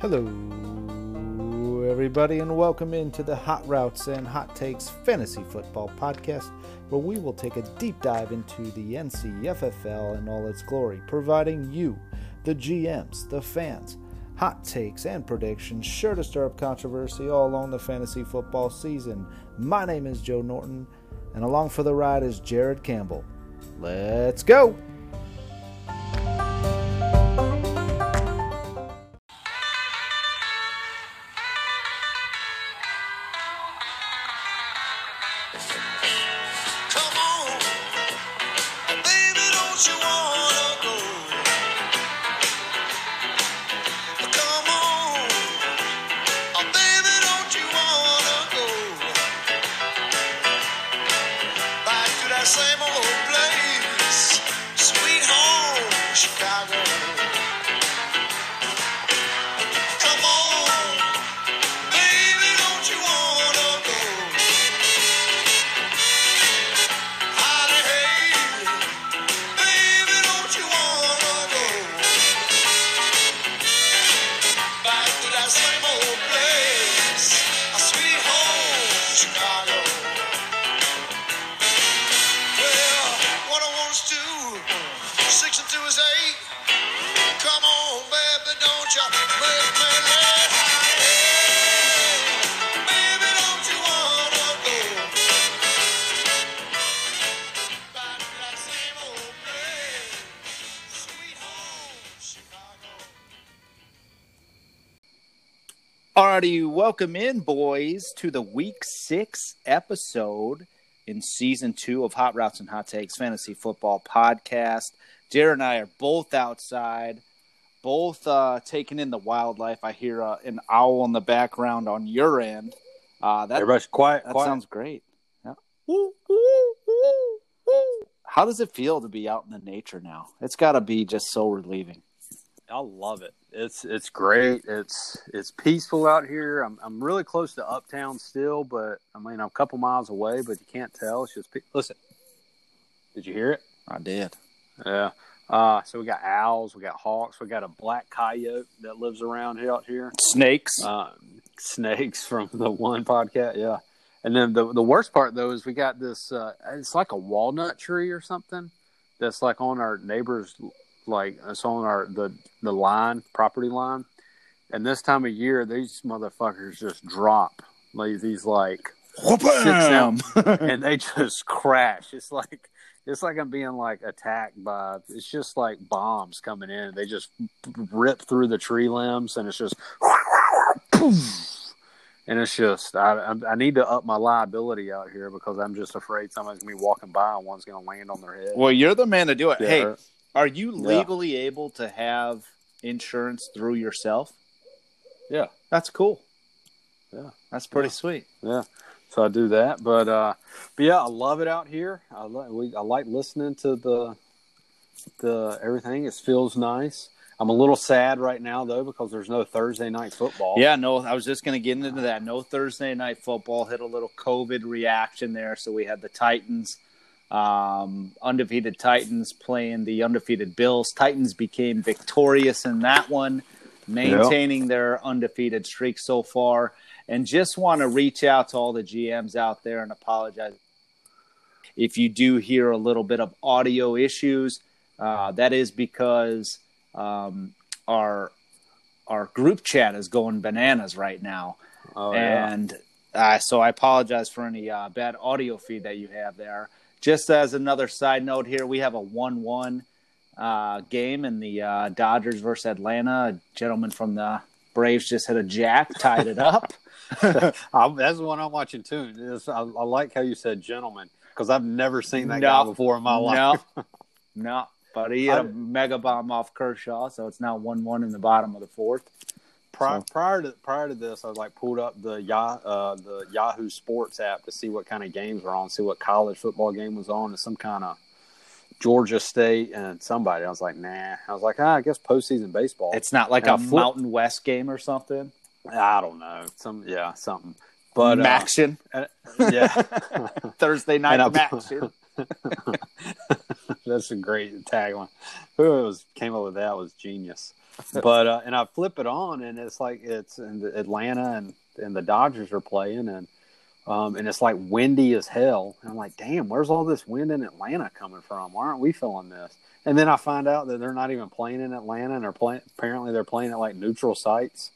Hello, everybody, and welcome into the Hot Routes and Hot Takes Fantasy Football Podcast, where we will take a deep dive into the NCFFL in all its glory, providing you, the GMs, the fans, hot takes and predictions sure to stir up controversy all along the fantasy football season. My name is Joe Norton, and along for the ride is Jared Campbell. Let's go! To the week six episode in season two of Hot Routes and Hot Takes Fantasy Football Podcast. Jared and I are both outside, both uh, taking in the wildlife. I hear uh, an owl in the background on your end. Uh, that Everybody's quiet. that quiet. sounds great. Yeah. How does it feel to be out in the nature now? It's got to be just so relieving. I love it. It's it's great. It's it's peaceful out here. I'm I'm really close to Uptown still, but I mean I'm a couple miles away, but you can't tell. It's just pe- listen. Did you hear it? I did. Yeah. Uh, so we got owls, we got hawks, we got a black coyote that lives around here out here. Snakes. Um, snakes from the one podcast, yeah. And then the the worst part though is we got this. Uh, it's like a walnut tree or something that's like on our neighbor's like uh, it's on our the the line property line. And this time of year, these motherfuckers just drop like these like six down, and they just crash. It's like it's like I'm being like attacked by. It's just like bombs coming in. They just rip through the tree limbs, and it's just. And it's just I, I need to up my liability out here because I'm just afraid somebody's gonna be walking by and one's gonna land on their head. Well, you're the man to do it. Yeah. Hey, are you Yeah. legally able to have insurance through yourself? Yeah. That's cool. Yeah. That's pretty Yeah. sweet. Yeah, so I do that. But uh, but yeah, I love it out here. I li- we I like listening to the the everything. It feels nice. I'm a little sad right now though because there's no Thursday night football. Yeah, no, I was just going to get into that. No Thursday night football hit a little COVID reaction there. So we had the Titans, um, undefeated Titans playing the undefeated Bills. Titans became victorious in that one, maintaining their undefeated streak so far. And just want to reach out to all the GMs out there and apologize if you do hear a little bit of audio issues. Uh, that is because um, our our group chat is going bananas right now, Oh, yeah. and uh, so I apologize for any uh, bad audio feed that you have there. Just as another side note here, we have a one-one uh, game in the uh, Dodgers versus Atlanta. A gentleman from the Braves just hit a jack, tied it up. That's the one I'm watching too. It's- I, I like how you said gentleman because I've never seen that No. guy before in my life. No, no, but he hit a I- mega bomb off Kershaw, so it's now one-one in the bottom of the fourth. Prior, So- prior to prior to this, I was like pulled up the Yah, uh, the Yahoo Sports app to see what kind of games were on, see what college football game was on, and some kind of Georgia State and somebody. I was like, nah. I was like, ah, I guess postseason baseball. It's not like Now, a flip- Mountain West game or something. I don't know, some yeah, something. But uh, MACtion. uh, yeah, Thursday night And MACtion. that's a great tagline. Who was came up with that was genius. but uh, and I flip it on, and it's like it's in Atlanta and and the Dodgers are playing, and um, and it's like windy as hell. And I'm like, damn, where's all this wind in Atlanta coming from? Why aren't we feeling this? And then I find out that they're not even playing in Atlanta, and they're playing. Apparently, they're playing at like neutral sites.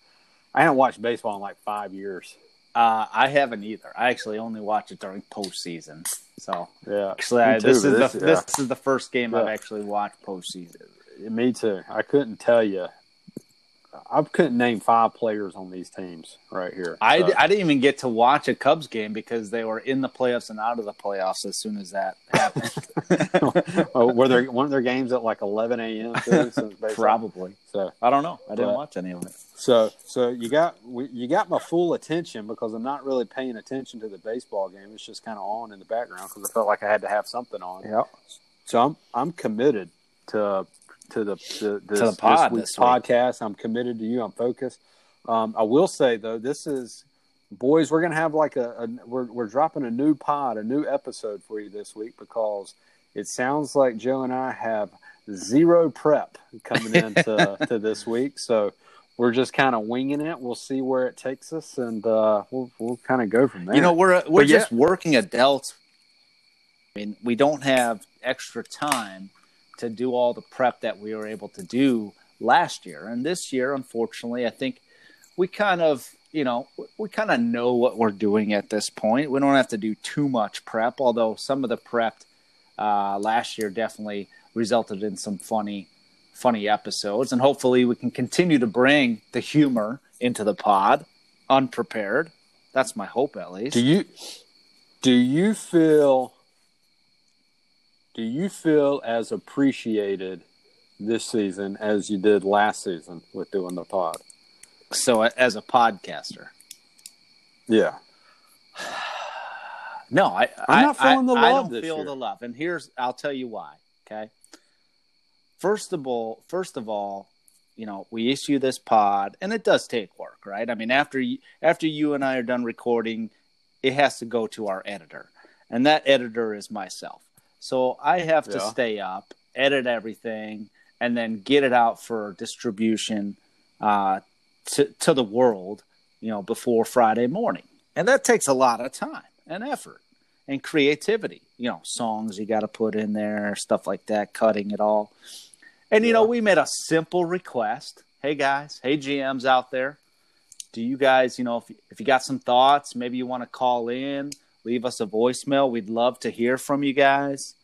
I haven't watched baseball in like five years. Uh, I haven't either. I actually only watch it during postseason. So Yeah, actually, I, too, this is this- the yeah. this is the first game I've actually watched postseason. Me too. I couldn't tell you. I couldn't name five players on these teams right here. I, So- I didn't even get to watch a Cubs game because they were in the playoffs and out of the playoffs as soon as that happened. oh, were there one of their games at like 11 a.m. too? So Probably. So, I don't know. I didn't But- watch any of it. so, so you got you got my full attention because I'm not really paying attention to the baseball game. It's just kind of on in the background because I felt like I had to have something on. Yeah. So I'm I'm committed to to the to this, the pod this week's this podcast. I'm committed to you. I'm focused. Um, I will say though, this is boys. We're gonna have like a, a we're we're dropping a new pod, a new episode for you this week because it sounds like Joe and I have zero prep coming into to this week. So we're just kind of winging it. We'll see where it takes us, and uh, we'll we'll kind of go from there. You know, we're we're But yeah. just working adults. I mean, we don't have extra time to do all the prep that we were able to do last year, and this year, unfortunately, I think we kind of, you know, we kind of know what we're doing at this point. We don't have to do too much prep, although some of the prep uh, last year definitely resulted in some funny, funny episodes, and hopefully, we can continue to bring the humor into the pod unprepared. That's my hope, at least. Do you do you feel do you feel as appreciated this season as you did last season with doing the pod? so, as a podcaster, Yeah. no, I, I'm not feeling the I, I don't feel year. the love, and here's I'll tell you why. Okay. First of all, first of all, you know, we issue this pod, and it does take work, right? I mean, after you, after you and I are done recording, it has to go to our editor, and that editor is myself. So I have to Yeah. stay up, edit everything, and then get it out for distribution uh, to to the world, you know, before Friday morning, and that takes a lot of time and effort and creativity. You know, songs you got to put in there, stuff like that, cutting it all. And you know, we made a simple request. Hey guys, hey GMs out there, do you guys, you know, if if you got some thoughts, maybe you want to call in, leave us a voicemail. We'd love to hear from you guys.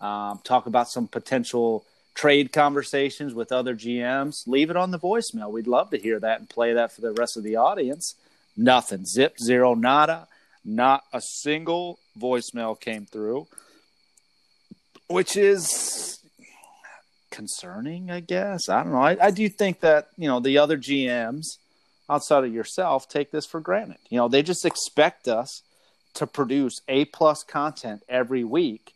Um, talk about some potential trade conversations with other GMs. Leave it on the voicemail. We'd love to hear that and play that for the rest of the audience. Nothing. Zip, zero, nada. Not a single voicemail came through, which is concerning, I guess. I don't know. I, I do think that, you know, the other GMs outside of yourself take this for granted. You know, they just expect us to produce A plus content every week.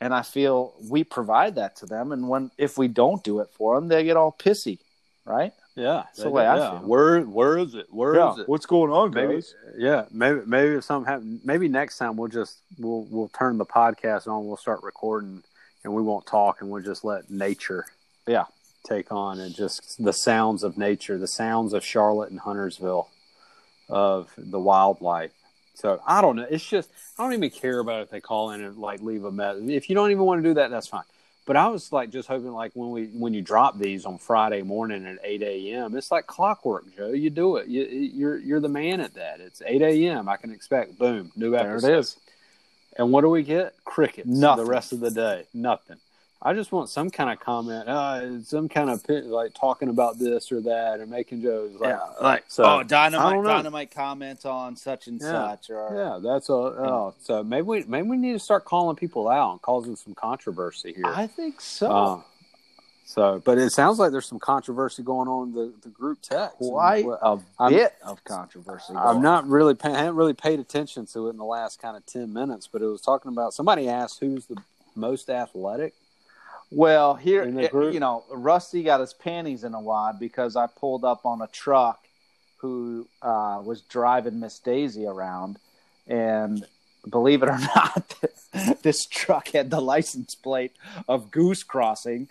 And I feel we provide that to them. And when if we don't do it for them, they get all pissy, right? Yeah. That's the way I yeah. feel. Where where is it? Where is it? What's going on, Maybe, yeah, maybe maybe if something happen, maybe next time we'll just we'll we'll turn the podcast on. We'll start recording, and we won't talk, and we'll just let nature, Yeah. take on and just the sounds of nature, the sounds of Charlotte and Huntersville, of the wildlife. So I don't know. It's just I don't even care about if they call in and like leave a message. If you don't even want to do that, that's fine. But I was like just hoping like when we when you drop these on Friday morning at eight a.m. It's like clockwork, Joe. You do it. You, you're you're the man at that. It's eight a.m. I can expect boom new There episode. it is. And what do we get? Crickets. Nothing. The rest of the day, nothing. I just want some kind of comment, uh, some kind of pi- like talking about this or that, or making jokes. Like, yeah, like so, oh, dynamite, dynamite comment on such and Yeah. such, or Yeah, that's a. Oh, so maybe we maybe we need to start calling people out and causing some controversy here. I think so. Uh, so, but it sounds like there's some controversy going on in the, the group text. Quite a I'm- bit of controversy. I'm not really, I haven't really paid attention to it in the last kind of ten minutes. But it was talking about somebody asked who's the most athletic. Well, here, in the group? you know, Rusty got his panties in a wad because I pulled up on a truck who uh, was driving Miss Daisy around, and believe it or not, this truck had the license plate of Goose Crossing.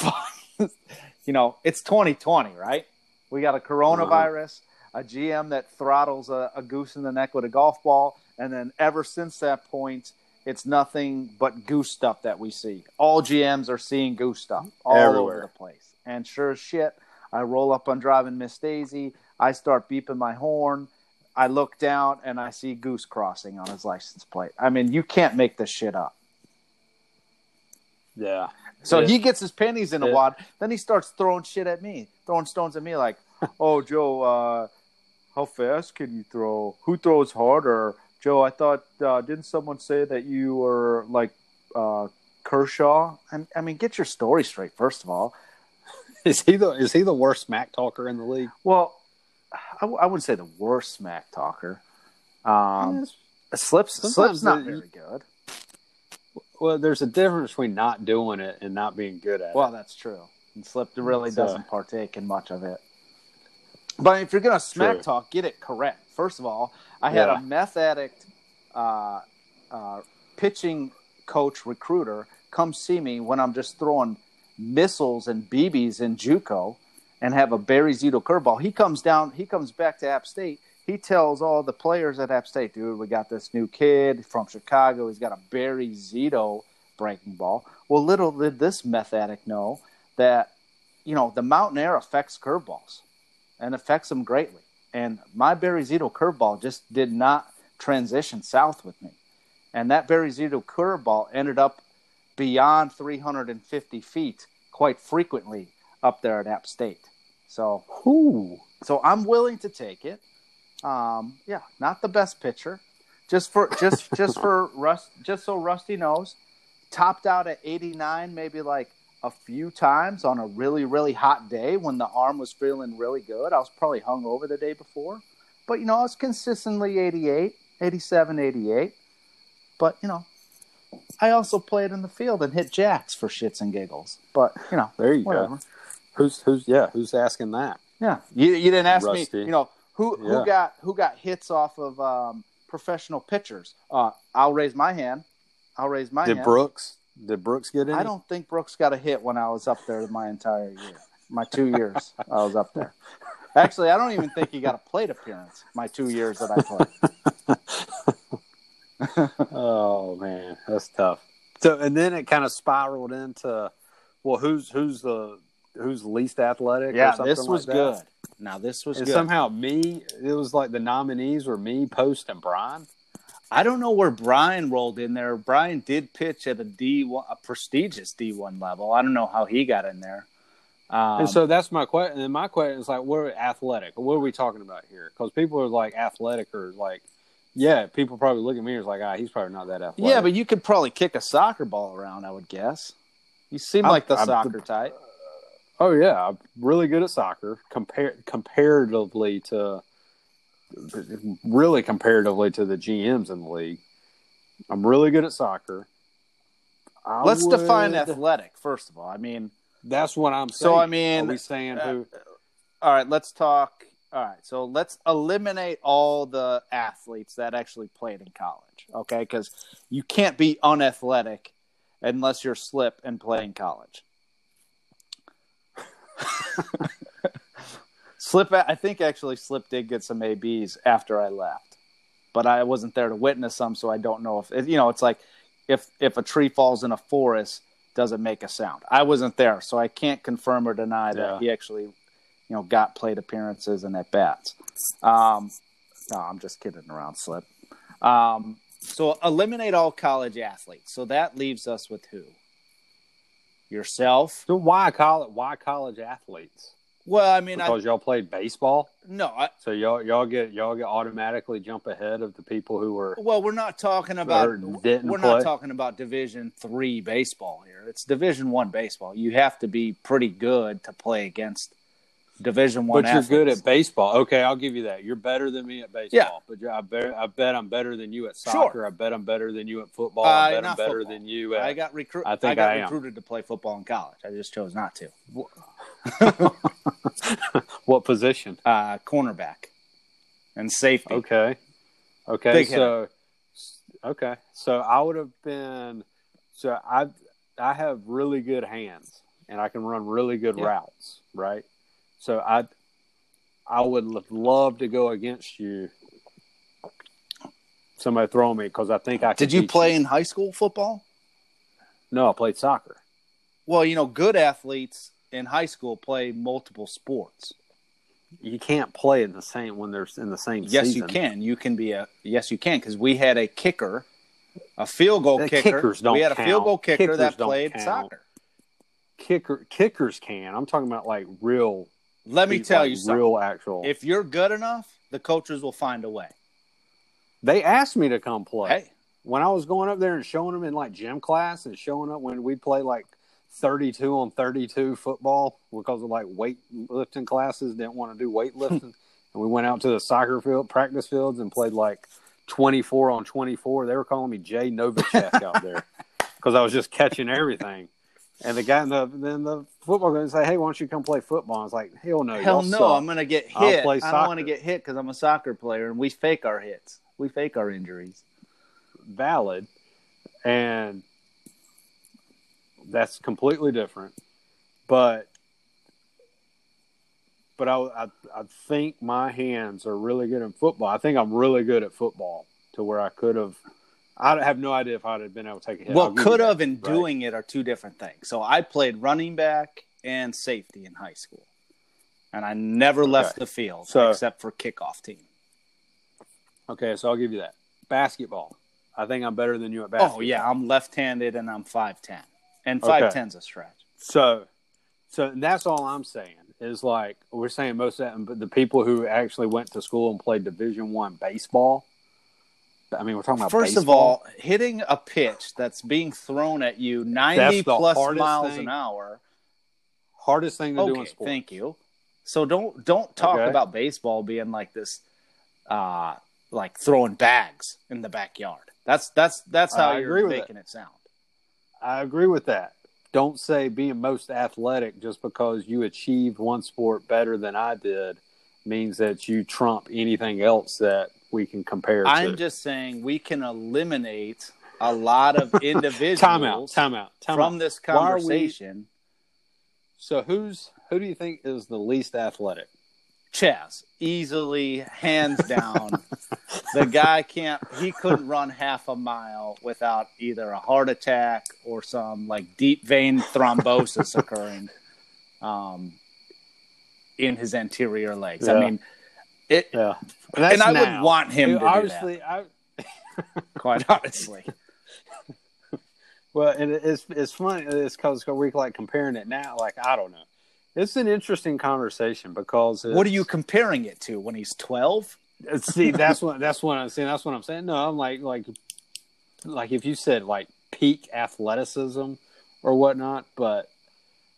you know, it's 2020, right? We got a coronavirus, a GM that throttles a, a goose in the neck with a golf ball, and then ever since that point, it's nothing but goose stuff that we see. All GMs are seeing goose stuff all Everywhere. over the place. And sure as shit, I roll up on driving Miss Daisy. I start beeping my horn. I look down and I see Goose crossing on his license plate. I mean, you can't make this shit up. Yeah. So he gets his pennies in a Yeah. wad. Then he starts throwing shit at me, throwing stones at me like, "Oh, Joe, uh, how fast can you throw? Who throws harder?" Joe, I thought uh, didn't someone say that you were like uh, Kershaw? I, I mean, get your story straight first of all. Is he the is he the worst smack talker in the league? Well, I, w- I wouldn't say the worst smack talker. Um, Slips, Sometimes Slip's not very good. Well, there's a difference between not doing it and not being good at Well, it. Well, that's true. And Slip really So- doesn't partake in much of it. But if you're going to smack True. talk, get it correct. First of all, I had Yeah. a meth addict uh, uh, pitching coach recruiter come see me when I'm just throwing missiles and BBs in JUCO and have a Barry Zito curveball. He comes down, he comes back to App State. He tells all the players at App State, dude, we got this new kid from Chicago. He's got a Barry Zito breaking ball. Well, little did this meth addict know that, you know, the mountain air affects curveballs and affects them greatly. And my Barry Zito curveball just did not transition south with me. And that Barry Zito curveball ended up beyond 350 feet quite frequently up there at App State. So, Ooh. so I'm willing to take it. Um, yeah, not the best pitcher, just for just just for Rust, just so Rusty knows. Topped out at 89, maybe like a few times on a really really hot day when the arm was feeling really good. I was probably hung over the day before, but you know I was consistently 88, 87, 88. But you know, I also played in the field and hit jacks for shits and giggles. But you know, There you whatever. go. Who's who's yeah? Who's asking that? Yeah, you, you didn't ask Rusty. me. You know who Yeah. who got who got hits off of um, professional pitchers. Uh, I'll raise my hand. I'll raise my Did hand. Brooks? Did Brooks get in? I don't think Brooks got a hit when I was up there my entire year. My two years I was up there. Actually, I don't even think he got a plate appearance. My two years that I played. Oh man, that's tough. So and then it kind of spiraled into well, who's who's the who's least athletic? or Yeah, this was like good. Now this was And good. somehow me, it was like the nominees were me, Post, and Brian. I don't know where Brian rolled in there. Brian did pitch at a D one, a prestigious D one level. I don't know how he got in there. Um, and so that's my question. And my question is like, we're athletic. What are we talking about here? Because people are like athletic or like, yeah, people probably look at me as like, ah, he's probably not that athletic. Yeah, but you could probably kick a soccer ball around, I would guess. You seem I'm- like the I'm- soccer type. Oh yeah, I'm really good at soccer. Compare comparatively to, really comparatively to the GMs in the league. I'm really good at soccer. I Let's define athletic, first of all. I mean, That's what I'm saying. So, I mean, are we saying uh, who? all right, let's talk. All right, so let's eliminate all the athletes that actually played in college, okay? Because you can't be unathletic unless you're slip and play in college. slip, I think actually Slip did get some ABs after I left, but I wasn't there to witness them, so I don't know if you know. It's like if if a tree falls in a forest, does it make a sound? I wasn't there, so I can't confirm or deny that Yeah. he actually, you know, got plate appearances and at bats. Um, no, I'm just kidding around, Slip. Um, so eliminate all college athletes. So that leaves us with who? Yourself. So why college? Why college athletes? Well, I mean, I, Because y'all played baseball, no, I, so y'all y'all get y'all get automatically jump ahead of the people who were. well, we're not talking about we're not talking about Division three baseball here. It's Division one baseball. You have to be pretty good to play against Division one. But you're good at baseball. Okay, I'll give you that. You're better than me at baseball. Yeah. But I bet I bet I'm better than you at soccer. Sure. I bet I'm better than you at football. Uh, I bet I'm better football. than you at. I got recruit. I think I, got I recruited to play football in college. I just chose not to. what position? Uh, cornerback and safety. Okay. Okay. Big so okay. So I would have been so I I have really good hands. and I can run really good Yeah. routes, right? So I I would love to go against you. Somebody throw me because I think I could Did you beat play in high school football? No, I played soccer. Well, you know, good athletes in high school play multiple sports. You can't play in the same when they're in the same Yes, season. you can. You can be a yes, you can because we had a kicker, a field goal The kicker. kickers don't we had a field goal kicker Kickers that played count. soccer. Kicker kickers can. I'm talking about like real. Let me tell like you something. real actual. If you're good enough, the coaches will find a way. they asked me to come play. Hey, when I was going up there and showing them in like gym class and showing up when we play like 32 on 32 football because of like weightlifting classes, didn't want to do weightlifting. and we went out to the soccer field, practice fields, and played like 24 on 24. They were calling me Jay Novacek out there because I was just catching everything. And the guy in the then the football guy say, "Hey, why don't you come play football?" I was like, "Hell no, hell no! suck." I'm gonna get I'll hit. play I don't want to get hit because I'm a soccer player, and we fake our hits. We fake our injuries. valid, and that's completely different. But but I, I I think my hands are really good in football. I think I'm really good at football to where I could have. I have no idea if I'd have been able to take a hit. Well, could have and right? doing it are two different things. So I played running back and safety in high school, and I never left Okay. the field So- except for kickoff team. Okay, so I'll give you that. Basketball. I think I'm better than you at basketball. Oh yeah, I'm left-handed and I'm five ten, and Okay. five ten's a stretch. So, so that's all I'm saying is like we're saying most of that, the people who actually went to school and played Division One baseball. I mean, we're talking about First of all, hitting a pitch that's being thrown at you 90 plus miles thing an hour. hardest thing to do in sports. thank you. So don't don't talk Okay. about baseball being like this, uh, like throwing bags in the backyard. That's that's that's how I you're making it sound. I agree with that. Don't say being most athletic just because you achieved one sport better than I did means that you trump anything else that we can compare I'm to. just saying we can eliminate a lot of individuals time out, time out, time from out. this are we- conversation. So who's who do you think is the least athletic? Chaz, easily, hands down. the guy can't, he couldn't run half a mile without either a heart attack or some like deep vein thrombosis occurring um, in his anterior legs. I mean, it, Yeah, and I would want him to do obviously. I that, quite honestly. well, and it's it's funny. It's because we're like comparing it now. Like I don't know. It's an interesting conversation because What are you comparing it to when he's 12? Uh, see, that's what that's what I'm saying. That's what I'm saying. No, I'm like like like if you said like peak athleticism or whatnot, but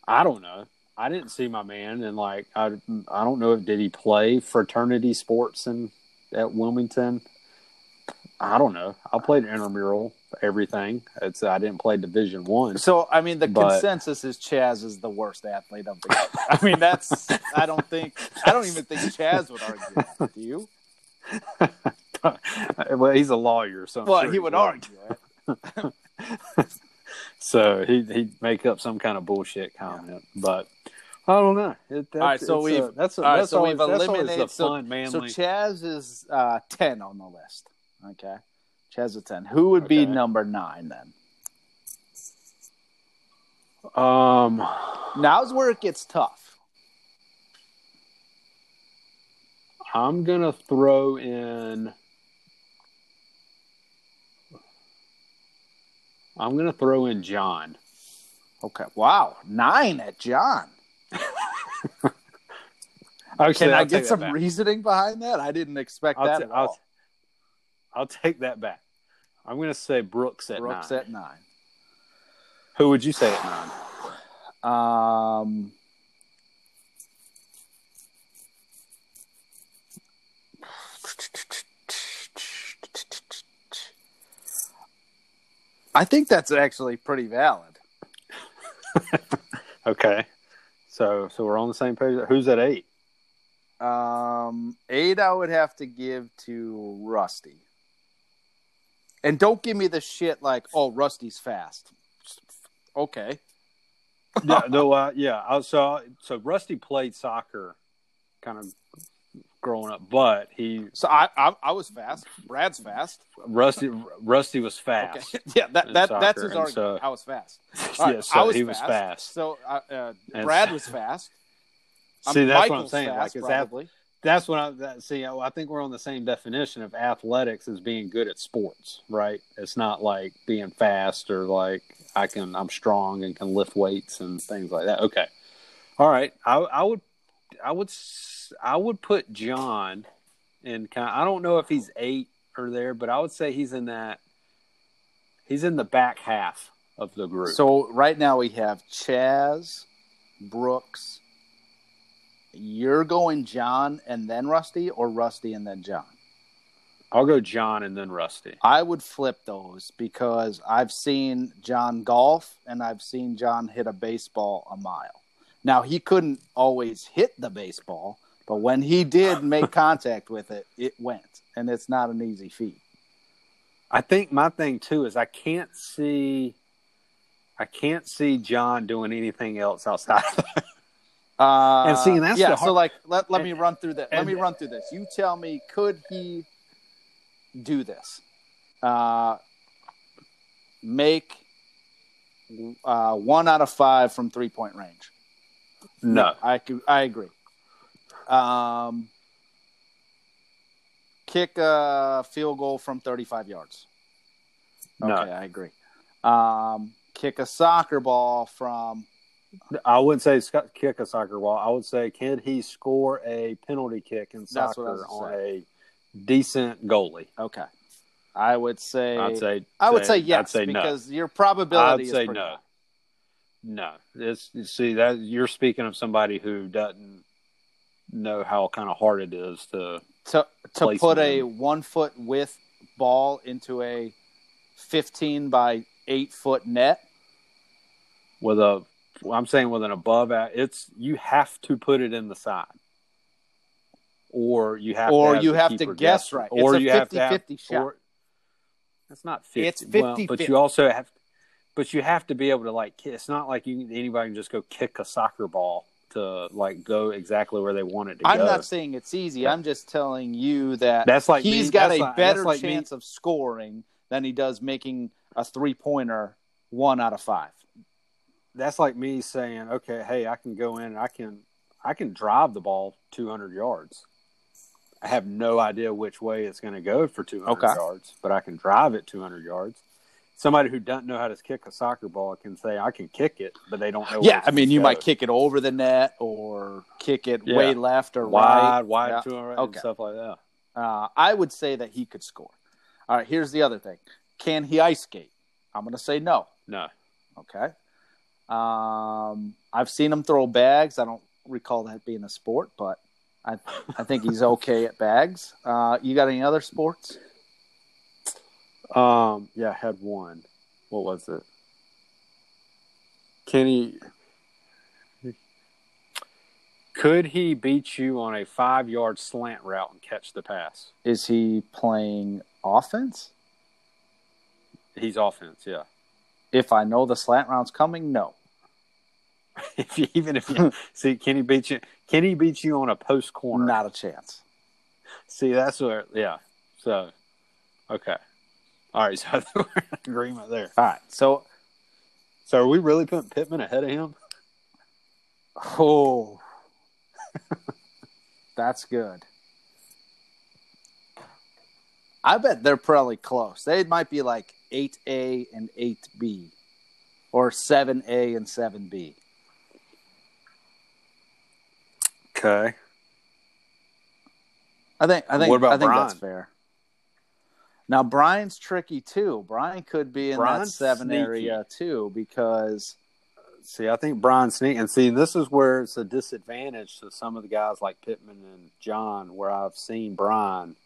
I don't know. I didn't see my man, and like I I don't know if did he play fraternity sports in at Wilmington. I don't know. I played intramural everything. It's I didn't play Division One. So, I mean, the But- consensus is Chaz is the worst athlete of the group. I mean, that's, I don't think, I don't even think Chaz would argue that. Do you? well, he's a lawyer, so I'm Well, sure he would argue it. So he he'd make up some kind of bullshit comment, but I don't know. It, that's, All right, so we've- a, that's a, all right, that's so always, we've eliminated- the so- fun So. Chaz is uh, 10 on the list. Okay. 10. Who would be number nine then? um, Now's where it gets tough. I'm gonna throw in. I'm gonna throw in John. Okay. Wow. Nine at John. Actually, Can I get some back. reasoning behind that? I didn't expect I'll, that ta- at all. I'll take that back. I'm gonna say Brooks at Brooks nine. at nine. Who would you say at nine? Um, I think that's actually pretty valid. Okay, so so we're on the same page. Who's at eight? Um, eight, I would have to give to Rusty. And don't give me the shit like, oh, Rusty's fast. Okay. yeah, no, uh, yeah. I so so Rusty played soccer, kind of growing up, but he So I, I I was fast. Brad's fast. Rusty Rusty was fast. Okay. Yeah, that, that soccer, that's his and argument. so- I was fast. yeah, so I was he was fast. fast. So uh, uh, Brad was fast. See, that's what I'm saying. Fast, Like, is that probably. That's what I that, see. I, I think we're on the same definition of athletics as being good at sports, right? It's not like being fast or like I can I'm strong and can lift weights and things like that. Okay, all right. I, I would I would I would put John in kind. I don't know if he's eight or there, but I would say he's in that. He's in the back half of the group. So right now we have Chaz, Brooks. You're going John and then Rusty, or Rusty and then John. I'll go John and then Rusty. I would flip those because I've seen John golf and I've seen John hit a baseball a mile. Now he couldn't always hit the baseball, but when he did make contact with it, it went, and it's not an easy feat. I think my thing too is I can't see, I can't see John doing anything else outside. Uh, And seeing and that's yeah. the so like, let, let and- me run through that. Let and- me run through this. You tell me, could he do this? Uh, make uh, one out of five from three point range. no, I could, I agree. Um, kick a field goal from 35 yards. Okay, no, I agree. Um, kick a soccer ball from I wouldn't say kick a soccer ball. I would say can he score a penalty kick in That's what I soccer was on saying. a decent goalie? okay. I would say I'd say I would say yes I'd say no. because your probability I'd is say pretty no. high. No, it's you see that you're speaking of somebody who doesn't know how kind of hard it is to. To to Placement. put a one foot width ball into a 15 by eight foot net. with a I'm saying with an above it's you have to put it in the side. Or you have Or to have you have to guess guess right. Or It's a you have to have 50-50 shot. or- That's not 50. It's well, 50-50. but you also have but you have to be able to like it's not like you anybody can just go kick a soccer ball to like go exactly where they want it to go. I'm go. not saying it's easy. Yeah. I'm just telling you that That's like he's me- got that's a like- better like me- chance of scoring than he does making a three pointer one out of five. That's like me saying, okay, hey, I can go in and I can I can drive the ball 200 yards. I have no idea which way it's going to go for 200 Okay. yards, but I can drive it 200 yards. Somebody who doesn't know how to kick a soccer ball can say I can kick it, but they don't know. Yeah, I mean, you go. might kick it over the net or kick it Yeah. way left or wide, right. wide, Yeah. to right, Okay. stuff like that. Uh, I would say that he could score. All right, here's the other thing: Can he ice skate? I'm going to say no. No, Okay. Um, I've seen him throw bags. I don't recall that being a sport, but I I think he's okay at bags. Uh, you got any other sports? um, yeah, I had one. What was it? Can he? Could he beat you on a five-yard slant route and catch the pass? Is he playing offense? He's offense, yeah. If I know the slant round's coming, no. If you, even if you see, can he beat you? Can he beat you on a post corner? Not a chance. See, that's where, yeah. So, okay, all right. So we're in agreement there. All right. So, So, are we really putting Pittman ahead of him? oh, that's good. I bet they're probably close. They might be like 8A and 8B or 7A and 7B. Okay. I think I think What about I think Brian? that's fair. Now Brian's tricky too. Brian could be in Brian's that seven sneaky. area too because See, I think Brian Sneak, and see, this is where it's a disadvantage to some of the guys like Pittman and John, where I've seen Brian.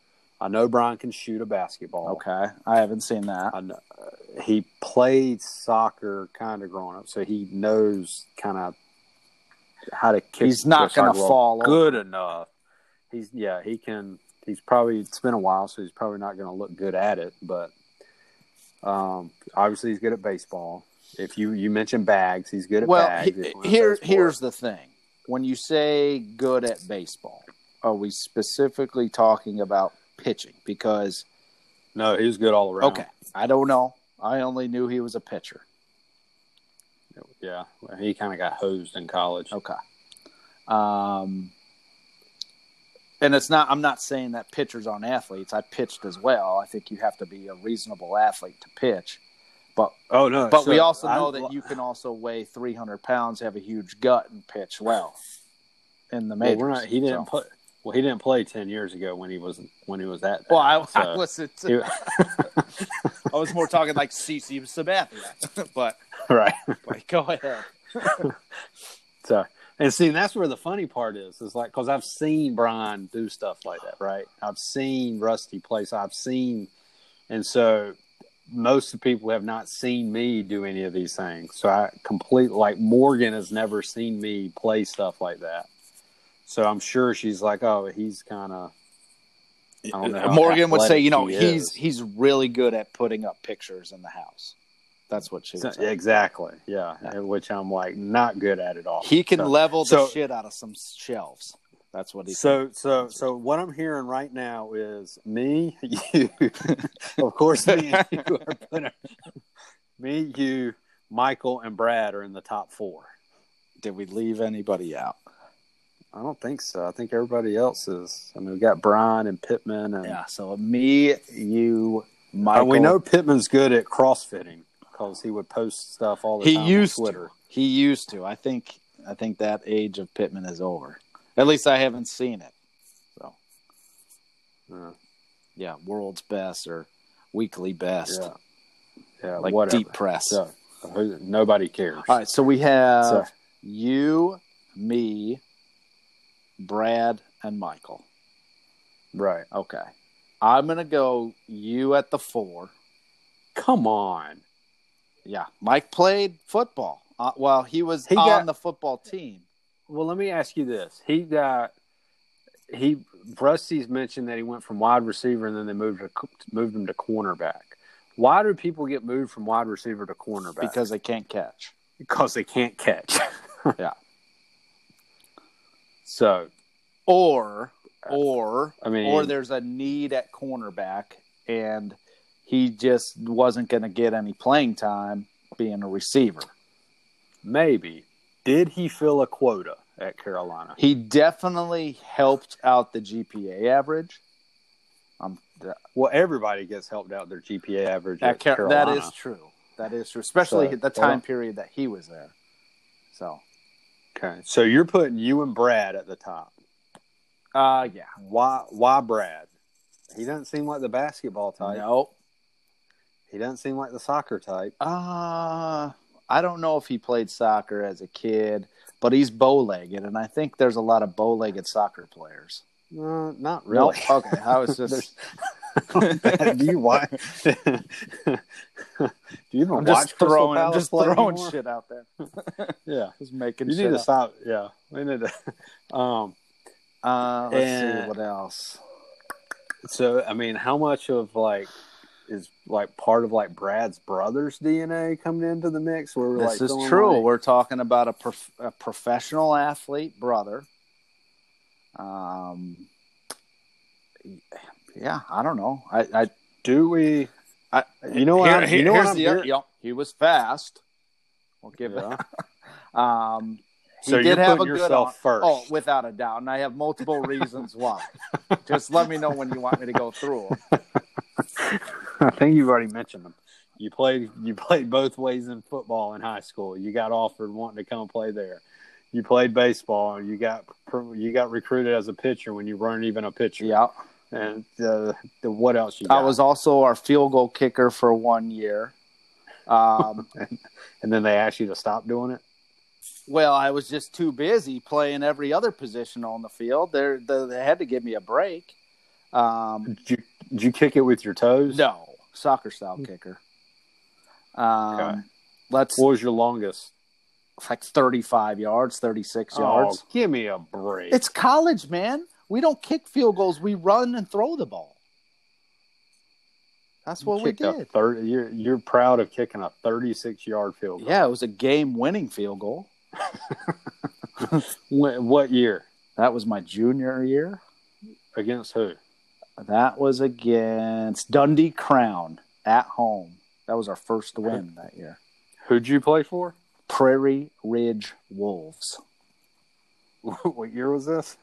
I know Brian can shoot a basketball. okay, I haven't seen that. I know, uh, he played soccer kind of growing up, so he knows kind of how to kick. He's not gonna ball fall good enough. He's yeah, he can. He's probably it's been a while, so he's probably not going to look good at it. But um, obviously, he's good at baseball. If you you mentioned bags, he's good at Well, bags. he- if you wanna here say here's the thing. When you say good at baseball, are we specifically talking about pitching? Because no, he was good all around. okay, I don't know. I only knew he was a pitcher. yeah, well, he kind of got hosed in college. Okay. Um, and it's not. I'm not saying that pitchers aren't athletes. I pitched as well. I think you have to be a reasonable athlete to pitch. But Oh no, but we so also I- know that you can also weigh 300 pounds, have a huge gut, and pitch well in the Well, majors. we're not. He didn't so. play. Well, he didn't play ten years ago when he was when he was that. Well, I, bad, I wasn't. he- I was more talking like CC Sabathia, but, right. but go ahead. So and see, that's where the funny part is. Is like because I've seen Brian do stuff like that, right? I've seen Rusty play. So I've seen, and so most of the people have not seen me do any of these things. So I complete like Morgan has never seen me play stuff like that. So I'm sure she's like, oh, he's kind of. I don't know how uh, Morgan would say, you know, he he's he's really good at putting up pictures in the house. That's what she would say. exactly, yeah. Yeah. Which I'm like not good at at all. He can So- level the so- shit out of some shelves. That's what he. So, so, so, what I'm hearing right now is me, you, of course, me and you are putting, me, you, Michael, and Brad are in the top four. Did we leave anybody out? I don't think so. I think everybody else is. I mean, we got Brian and Pittman, and Yeah. So me, you, Uh, Michael. we know Pittman's good at crossfitting because he would post stuff all the he time used on Twitter. to. He used to. I think. I think that age of Pittman is over. At least I haven't seen it. So Yeah, yeah, world's best or weekly best, yeah, yeah like whatever. deep press. So, nobody cares. All right, so we have So- you, me, Brad, and Michael. Right. Okay. I'm going to go you at the four. Come on. Yeah. Mike played football. Uh, well, he was He on got- the football team. Well, let me ask you this: He got he Rusty's mentioned that he went from wide receiver and then they moved to, moved him to cornerback. Why do people get moved from wide receiver to cornerback? Because they can't catch. because they can't catch. Yeah. So Or, or, I mean, or there's a need at cornerback and he just wasn't going to get any playing time being a receiver. maybe did he fill a quota at Carolina? He definitely helped out the GPA average. Um, Well, everybody gets helped out their GPA average That, at Car- Carolina. that is true. That is true, especially So, the time well- period that he was there. So, okay. So you're putting you and Brad at the top. uh, yeah, Why? Why Brad? He doesn't seem like the basketball type. no, He doesn't seem like the soccer type. uh, I don't know if he played soccer as a kid, but he's bow-legged, and I think there's a lot of bow-legged soccer players. Uh, not No, really. okay, I was just, do you watch? do you even I'm watch just throwing, I'm just throwing anymore? shit out there, Yeah, just making you shit need to up. stop. Yeah, we need to. Um, Uh, let's And- see what else. so I mean, how much of like is like part of like Brad's brother's DNA coming into the mix? Where we're This like is true. like- We're talking about a, prof- a professional athlete brother. Um, yeah, I don't know. I, I do we? I- you know what? Here- you know what the- yep, he was fast. We'll give Yeah. it. Um, he So did have a good yourself first. Oh, without a doubt, and I have multiple reasons why. Just let me know when you want me to go through 'em. I think you've already mentioned them. You played you played both ways in football in high school. You got offered wanting to come play there. You played baseball. You got you got recruited as a pitcher when you weren't even a pitcher. Yeah, And uh, the, what else you got? I was also our field goal kicker for one year. Um, and then they asked you to stop doing it. Well, I was just too busy playing every other position on the field. They're, they they had to give me a break. Um, Did you, did you kick it with your toes? no, soccer style kicker. Um, Okay. Let's What was your longest? like thirty-five yards, thirty-six yards. Oh, give me a break. It's college, man. We don't kick field goals. We run and throw the ball. That's what we did. 30, you're you're proud of kicking a 36 yard field goal. Yeah, it was a game-winning field goal. What year? That was my junior year. Against who? That was against Dundee Crown at home. That was our first win that year. Who'd you play for? Prairie Ridge Wolves what year was this?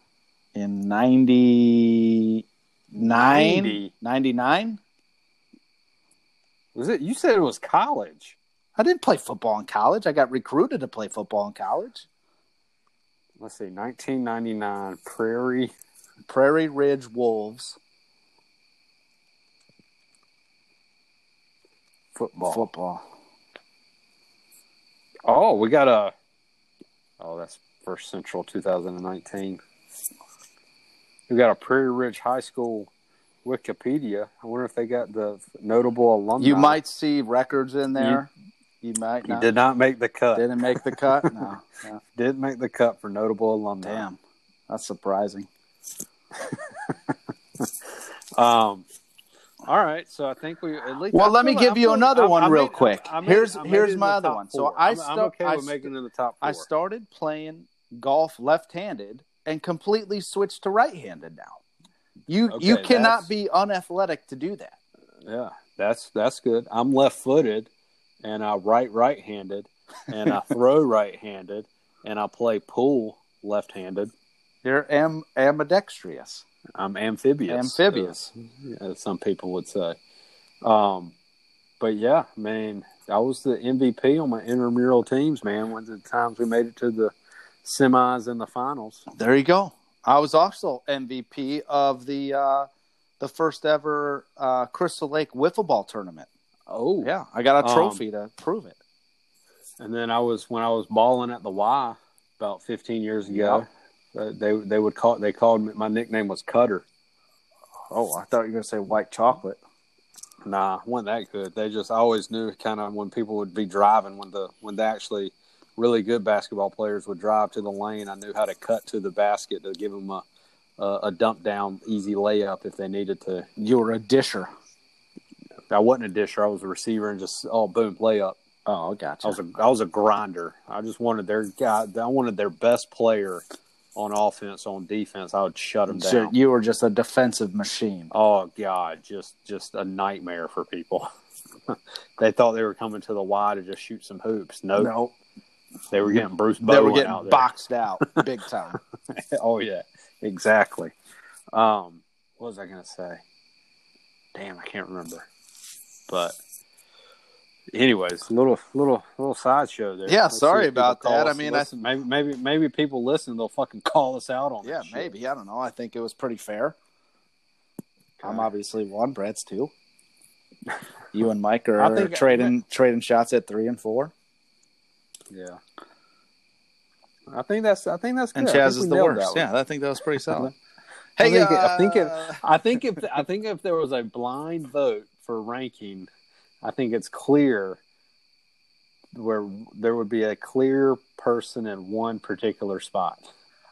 In 99 90. 99 Was it? You said it was college. I didn't play football in college. I got recruited to play football in college. Let's see, 1999 Prairie. Prairie Ridge Wolves Football. football. Oh, we got a. Oh, that's First Central 2019. We got a Prairie Ridge High School Wikipedia. I wonder if they got the notable alumni. You might see records in there. You, might He not. did not make the cut. Didn't make the cut. No. no. Didn't make the cut for notable alumni. Damn, that's surprising. Um. All right, so I think we at least. Well, I let me feel- give I you another I- one I real made- quick. I made- Here's- I made here's my other one. So four. I I'm, I'm okay I with making it in the top four. I started playing golf left-handed and completely switched to right-handed now. You Okay, you cannot that's- be unathletic to do that. Yeah, that's that's good. I'm left-footed, and I write right-handed, and I throw right-handed, and I play pool left-handed. You're am- ambidextrous. I'm amphibious. Amphibious. as, as some people would say. Um, but yeah, man, I was the MVP on my intramural teams, man. One of the times we made it to the semis and the finals. There you go. I was also MVP of the uh, the first ever uh, Crystal Lake wiffle ball tournament. Oh, Yeah, I got a Um, trophy to prove it. And then I was when I was balling at the Y about 15 years ago. Uh, they they would call they called me my nickname was Cutter. Oh, I thought you were gonna say white chocolate. Nah, wasn't that good. They just I always knew kind of when people would be driving when the when they actually really good basketball players would drive to the lane. I knew how to cut to the basket to give them a a, a dump down easy layup if they needed to. You were a disher. I wasn't a disher. I was a receiver and just oh boom layup. Oh, gotcha. I was a I was a grinder. I just wanted their guy. I wanted their best player on offense. On defense, I would shut them So down. you were just a defensive machine. Oh God, just just a nightmare for people. they thought they were coming to the Y to just shoot some hoops. Nope, No, they were getting Bruce they Bowen were out getting there. boxed out big time. oh yeah, exactly. Um, what was I gonna say? Damn, I can't remember. But, anyways, little little little sideshow there. Yeah, Let's sorry about that. I mean, and I- listen. maybe maybe maybe people listen. They'll fucking call us out on. yeah, that shit. maybe. I don't know. I think it was pretty fair. I'm obviously one. Brad's two. You and Mike are I think- trading trading shots at three and four, Yeah. I think that's I think that's good. and Chaz is the worst. Yeah, I think that was pretty solid. I Hey, think, I think uh, it. I think if I think if there was a blind vote for ranking, I think it's clear where there would be a clear person in one particular spot.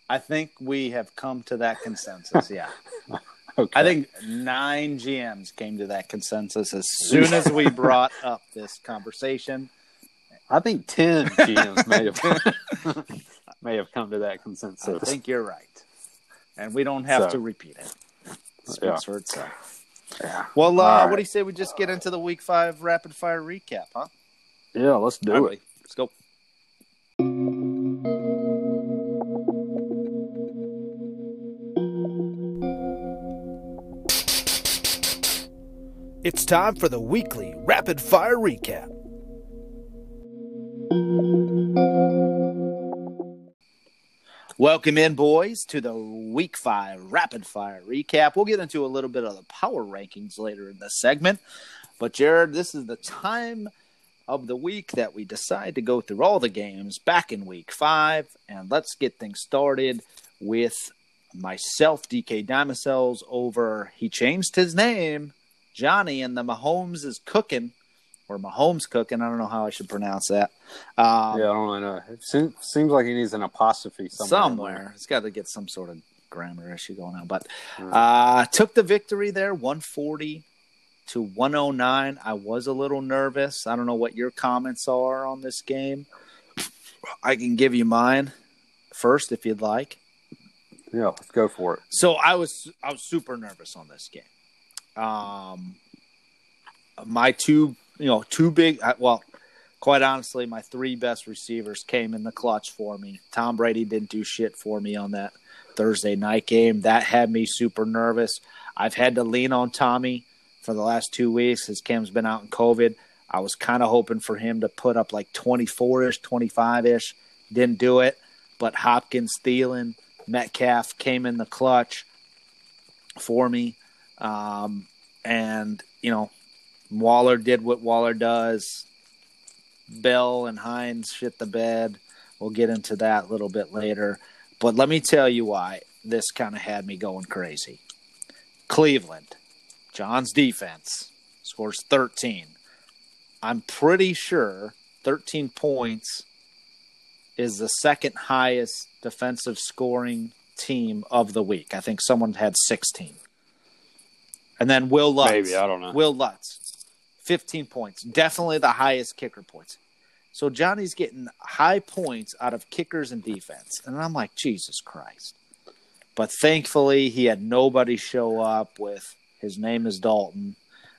I think we have come to that consensus. Yeah, Okay. I think nine GMs came to that consensus as soon as we brought up this conversation. I think ten GMs may have may have come to that consensus. I think you're right, and we don't have So- to repeat it. Speaks Yeah. for itself. Yeah. Well, uh, All right. what do you say we just get into the week five rapid fire recap, huh? Yeah, let's do All it. right, Let's go. It's time for the weekly rapid fire recap. Welcome in, boys, to the week five rapid fire recap. We'll get into a little bit of the power rankings later in the segment. But, Jared, this is the time of the week that we decide to go through all the games back in week five. And let's get things started with myself, DK Dimacels, over. He changed his name, Johnny, and the Mahomes is cooking, or Mahomes cooking. I don't know how I should pronounce that. Um, yeah, I don't really know. It seems, seems like he needs an apostrophe somewhere. somewhere. It's got to get some sort of grammar issue going on. But Mm. uh, took the victory there, 140 to 109. I was a little nervous. I don't know what your comments are on this game. I can give you mine first if you'd like. Yeah, let's go for it. So I was I was super nervous on this game. Um, my two you know two big well, quite honestly, my three best receivers came in the clutch for me. Tom Brady didn't do shit for me on that Thursday night game. That had me super nervous. I've had to lean on Tommy for the last two weeks as Cam's been out in COVID. I was kind of hoping for him to put up like 24 ish, 25 ish. Didn't do it. But Hopkins, Thielen, Metcalf came in the clutch for me. Um, and, you know, Waller did what Waller does. Bell and Hines shit the bed. We'll get into that a little bit later. But let me tell you why this kind of had me going crazy. Cleveland, John's defense scores 13. I'm pretty sure 13 points is the second highest defensive scoring team of the week. I think someone had 16. And then Will Lutz. Maybe, I don't know. Will Lutz, 15 points. Definitely the highest kicker points. So Johnny's getting high points out of kickers and defense. And I'm like, Jesus Christ. But thankfully, he had nobody show up with his name is Dalton.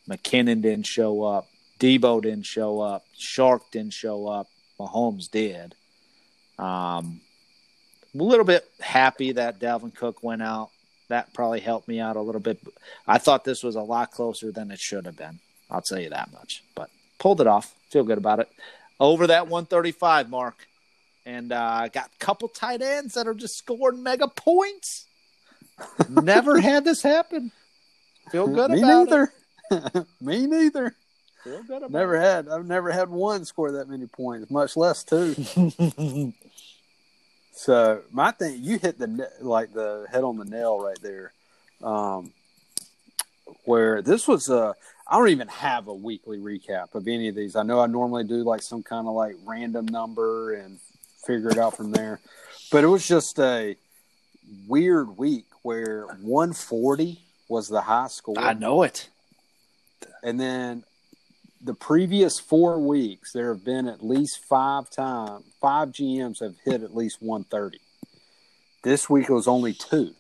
McKinnon didn't show up. Debo didn't show up. Shark didn't show up. Mahomes did. Um, a little bit happy that Dalvin Cook went out. That probably helped me out a little bit. I thought this was a lot closer than it should have been. I'll tell you that much. But pulled it off. Feel good about it. Over that 135 mark. And uh, got a couple tight ends that are just scoring mega points. Never had this happen. Feel good about it. Me about neither. Me neither. Feel good about Never it. had. I've never had one score that many points, much less two. so my thing, you hit the like the head on the nail right there. Um, where this was a, I don't even have a weekly recap of any of these. I know I normally do like some kind of like random number and figure it out from there, but it was just a weird week where 140 was the high score. I know it. And then the previous four weeks, there have been at least five times, five GMs have hit at least 130. This week it was only two.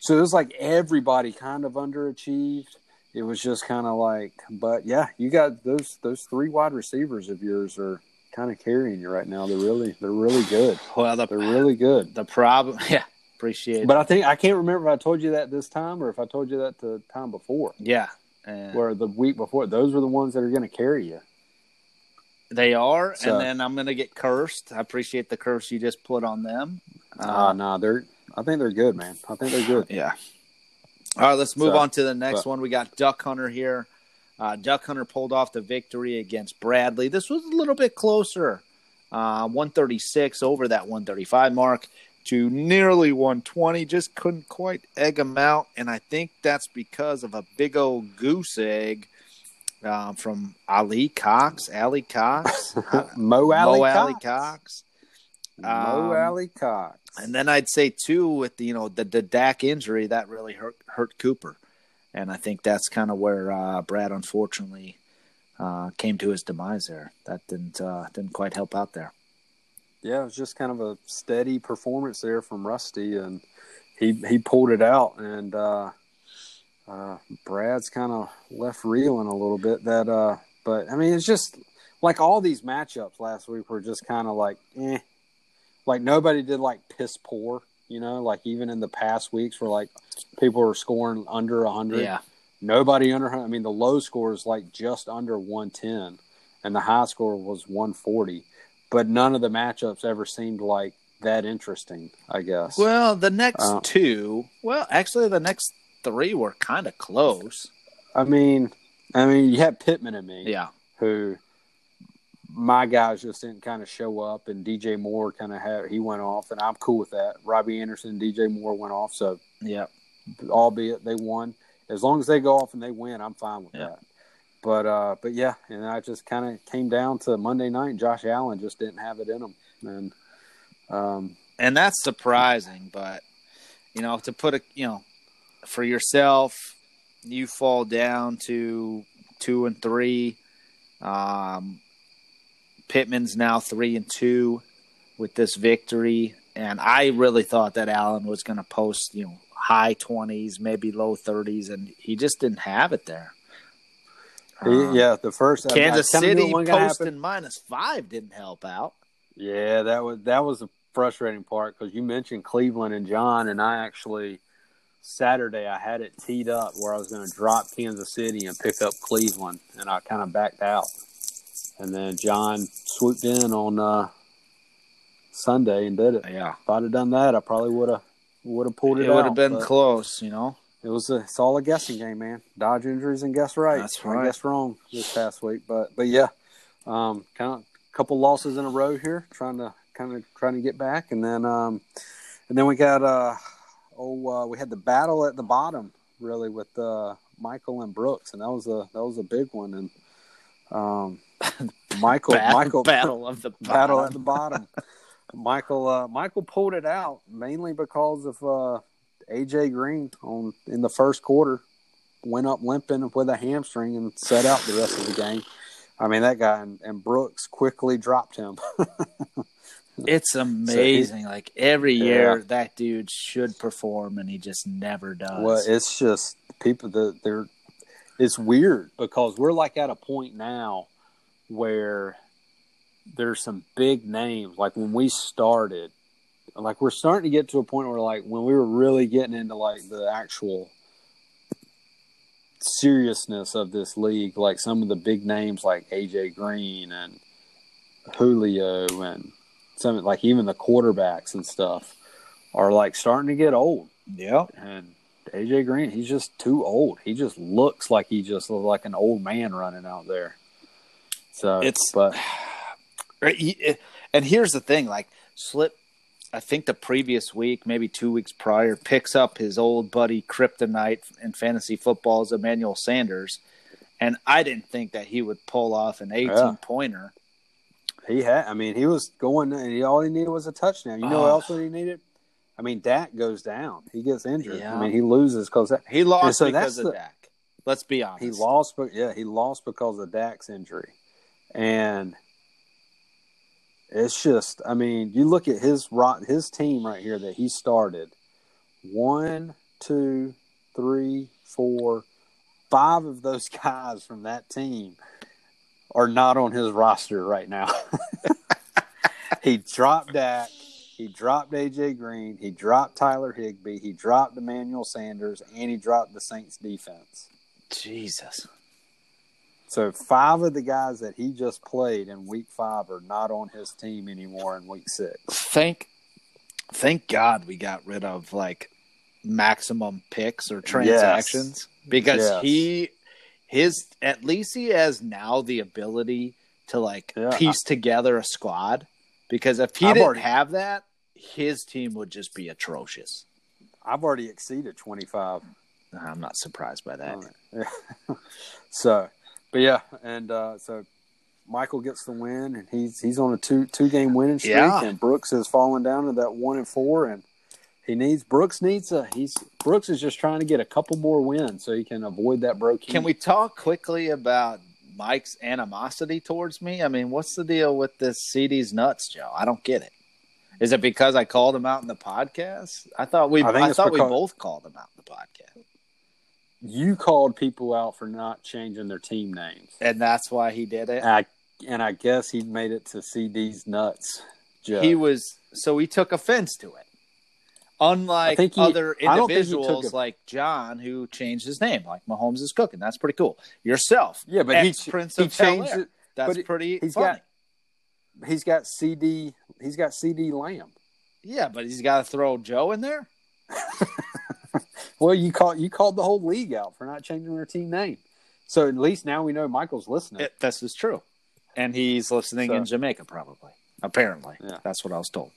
So it was like everybody kind of underachieved. It was just kind of like, but yeah, you got those those three wide receivers of yours are kind of carrying you right now. They're really they're really good. Well, the They're really good. the problem, yeah, appreciate it. But it. I think I can't remember if I told you that this time or if I told you that the time before, Yeah, and where the week before. Those are the ones that are going to carry you. they are, So- and then I'm gonna get cursed. I appreciate the curse you just put on them. Uh, nah, they're. I think they're good, man. I think they're good. Yeah. All right, let's move So, on to the next but- one. We got Duck Hunter here. Uh, Duck Hunter pulled off the victory against Bradley. This was a little bit closer, uh, 136 over that 135 mark to nearly 120. Just couldn't quite egg him out, and I think that's because of a big old goose egg uh, from Alie-Cox. Ali Cox, Mo Ali Mo Cox. Alie-Cox. Mo Um, Alie-Cox. And then I'd say too, with the, you know the the Dak injury, that really hurt hurt Cooper, and I think that's kind of where uh, Brad unfortunately uh, came to his demise there. That didn't uh, didn't quite help out there. yeah, it was just kind of a steady performance there from Rusty, and he he pulled it out, and uh, uh, Brad's kind of left reeling a little bit. That, uh, but I mean, it's just like all these matchups last week were just kind of like, eh, like nobody did like piss poor, you know, like even in the past weeks where like people were scoring under a hundred. Yeah, Nobody under. I mean, the low score is like just under 110, and the high score was 140. But none of the matchups ever seemed like that interesting. I guess. well, the next Uh, two, well, actually, the next three were kind of close. I mean, I mean, you had Pittman and me, Yeah, who my guys just didn't kind of show up, and DJ Moore kind of had he went off, and I'm cool with that. Robbie Anderson, DJ Moore went off, so yeah, albeit they won. As long as they go off and they win, I'm fine with Yeah. that. But uh, but yeah, and I just kind of came down to Monday night. and Josh Allen just didn't have it in him, and um, and that's surprising. But you know, to put a you know, for yourself, you fall down to two and three. Um, Pittman's now three and two with this victory, and I really thought that Allen was going to post, you know, high twenties, maybe low thirties, and he just didn't have it there. He- Um, yeah, the first I- I Kansas City it wasn't gonna happen. posting minus five didn't help out. Yeah, that was that was the frustrating part because you mentioned Cleveland and John, and I actually Saturday I had it teed up where I was going to drop Kansas City and pick up Cleveland, and I kind of backed out, and then John swooped in on uh, Sunday and did it. Yeah, If I'd have done that, I probably would have would have pulled it. it would have been close, you know. It was a, it's all a guessing game, man. Dodge injuries and guess right. That's I guess wrong this past week, but but yeah, um, kind of a couple losses in a row here, trying to kind of trying to get back, and then um, and then we got uh, oh uh, we had the battle at the bottom really with uh, Michael and Brooks, and that was a that was a big one, and um, Michael Battle, Michael battle of the battle at the bottom. Michael uh, Michael pulled it out mainly because of uh, AJ Green on in the first quarter went up limping with a hamstring and set out the rest of the game. I mean that guy and, and Brooks quickly dropped him. It's amazing. like every Yeah. year, that dude should perform, and he just never does. well, it's just people that they're it's weird because we're like at a point now where there's some big names like when we started like we're starting to get to a point where like when we were really getting into like the actual seriousness of this league like some of the big names like AJ Green and Julio and some like even the quarterbacks and stuff are like starting to get old yep. and AJ Green, he's just too old. He just looks like he just looks like an old man running out there. So It's- but Right, And here's the thing: like Slip, I think the previous week, maybe two weeks prior, picks up his old buddy Kryptonite in fantasy football's Emmanuel Sanders, and I didn't think that he would pull off an 18 Yeah. pointer. he had. I mean, he was going, and he, all he needed was a touchdown. You know what else he needed? I mean, Dak goes down. He gets injured. Yeah. I mean, he loses because He lost so because of the- Dak. Let's be honest. he lost. But yeah, he lost because of Dak's injury, and it's just. I mean, you look at his ro- his team right here that he started. One, two, three, four, five of those guys from that team are not on his roster right now. he dropped Dak. He dropped AJ Green. He dropped Tyler Higbee. He dropped Emmanuel Sanders, and he dropped the Saints defense. Jesus. So five of the guys that he just played in Week Five are not on his team anymore in Week Six. Thank, thank God we got rid of like maximum picks or transactions because Yes. he, his at least he has now the ability to like Yeah, piece together a squad. Because if he I've didn't already- have that, his team would just be atrocious. I've already exceeded twenty five. I'm not surprised by that. so, but yeah, and uh, so Michael gets the win, and he's he's on a two two game winning streak, Yeah. and Brooks has fallen down to that one and four, and he needs Brooks needs a he's Brooks is just trying to get a couple more wins so he can avoid that broke. Can we talk quickly about Mike's animosity towards me? I mean, what's the deal with this CeeDee's nuts, Joe? I don't get it. Is it because I called him out in the podcast? I thought we I I, thought we both called him out in the podcast. You called people out for not changing their team names, And that's why he did it. and I and I guess he made it to CeeDee's nuts. Joe. He was so he took offense to it. Unlike he- other I think he took individuals like John who changed his name, like Mahomes is cooking. That's pretty cool. Yourself, yeah, but he ex-Prince he of changed Air. it. That's but pretty he's funny. got he's got CD he's got CeeDee Lamb. yeah, but he's got to throw Joe in there. Well, you called you called the whole league out for not changing their team name. So at least now we know Michael's listening. It, this is true. And he's listening So- in Jamaica, probably. Apparently. Yeah. That's what I was told.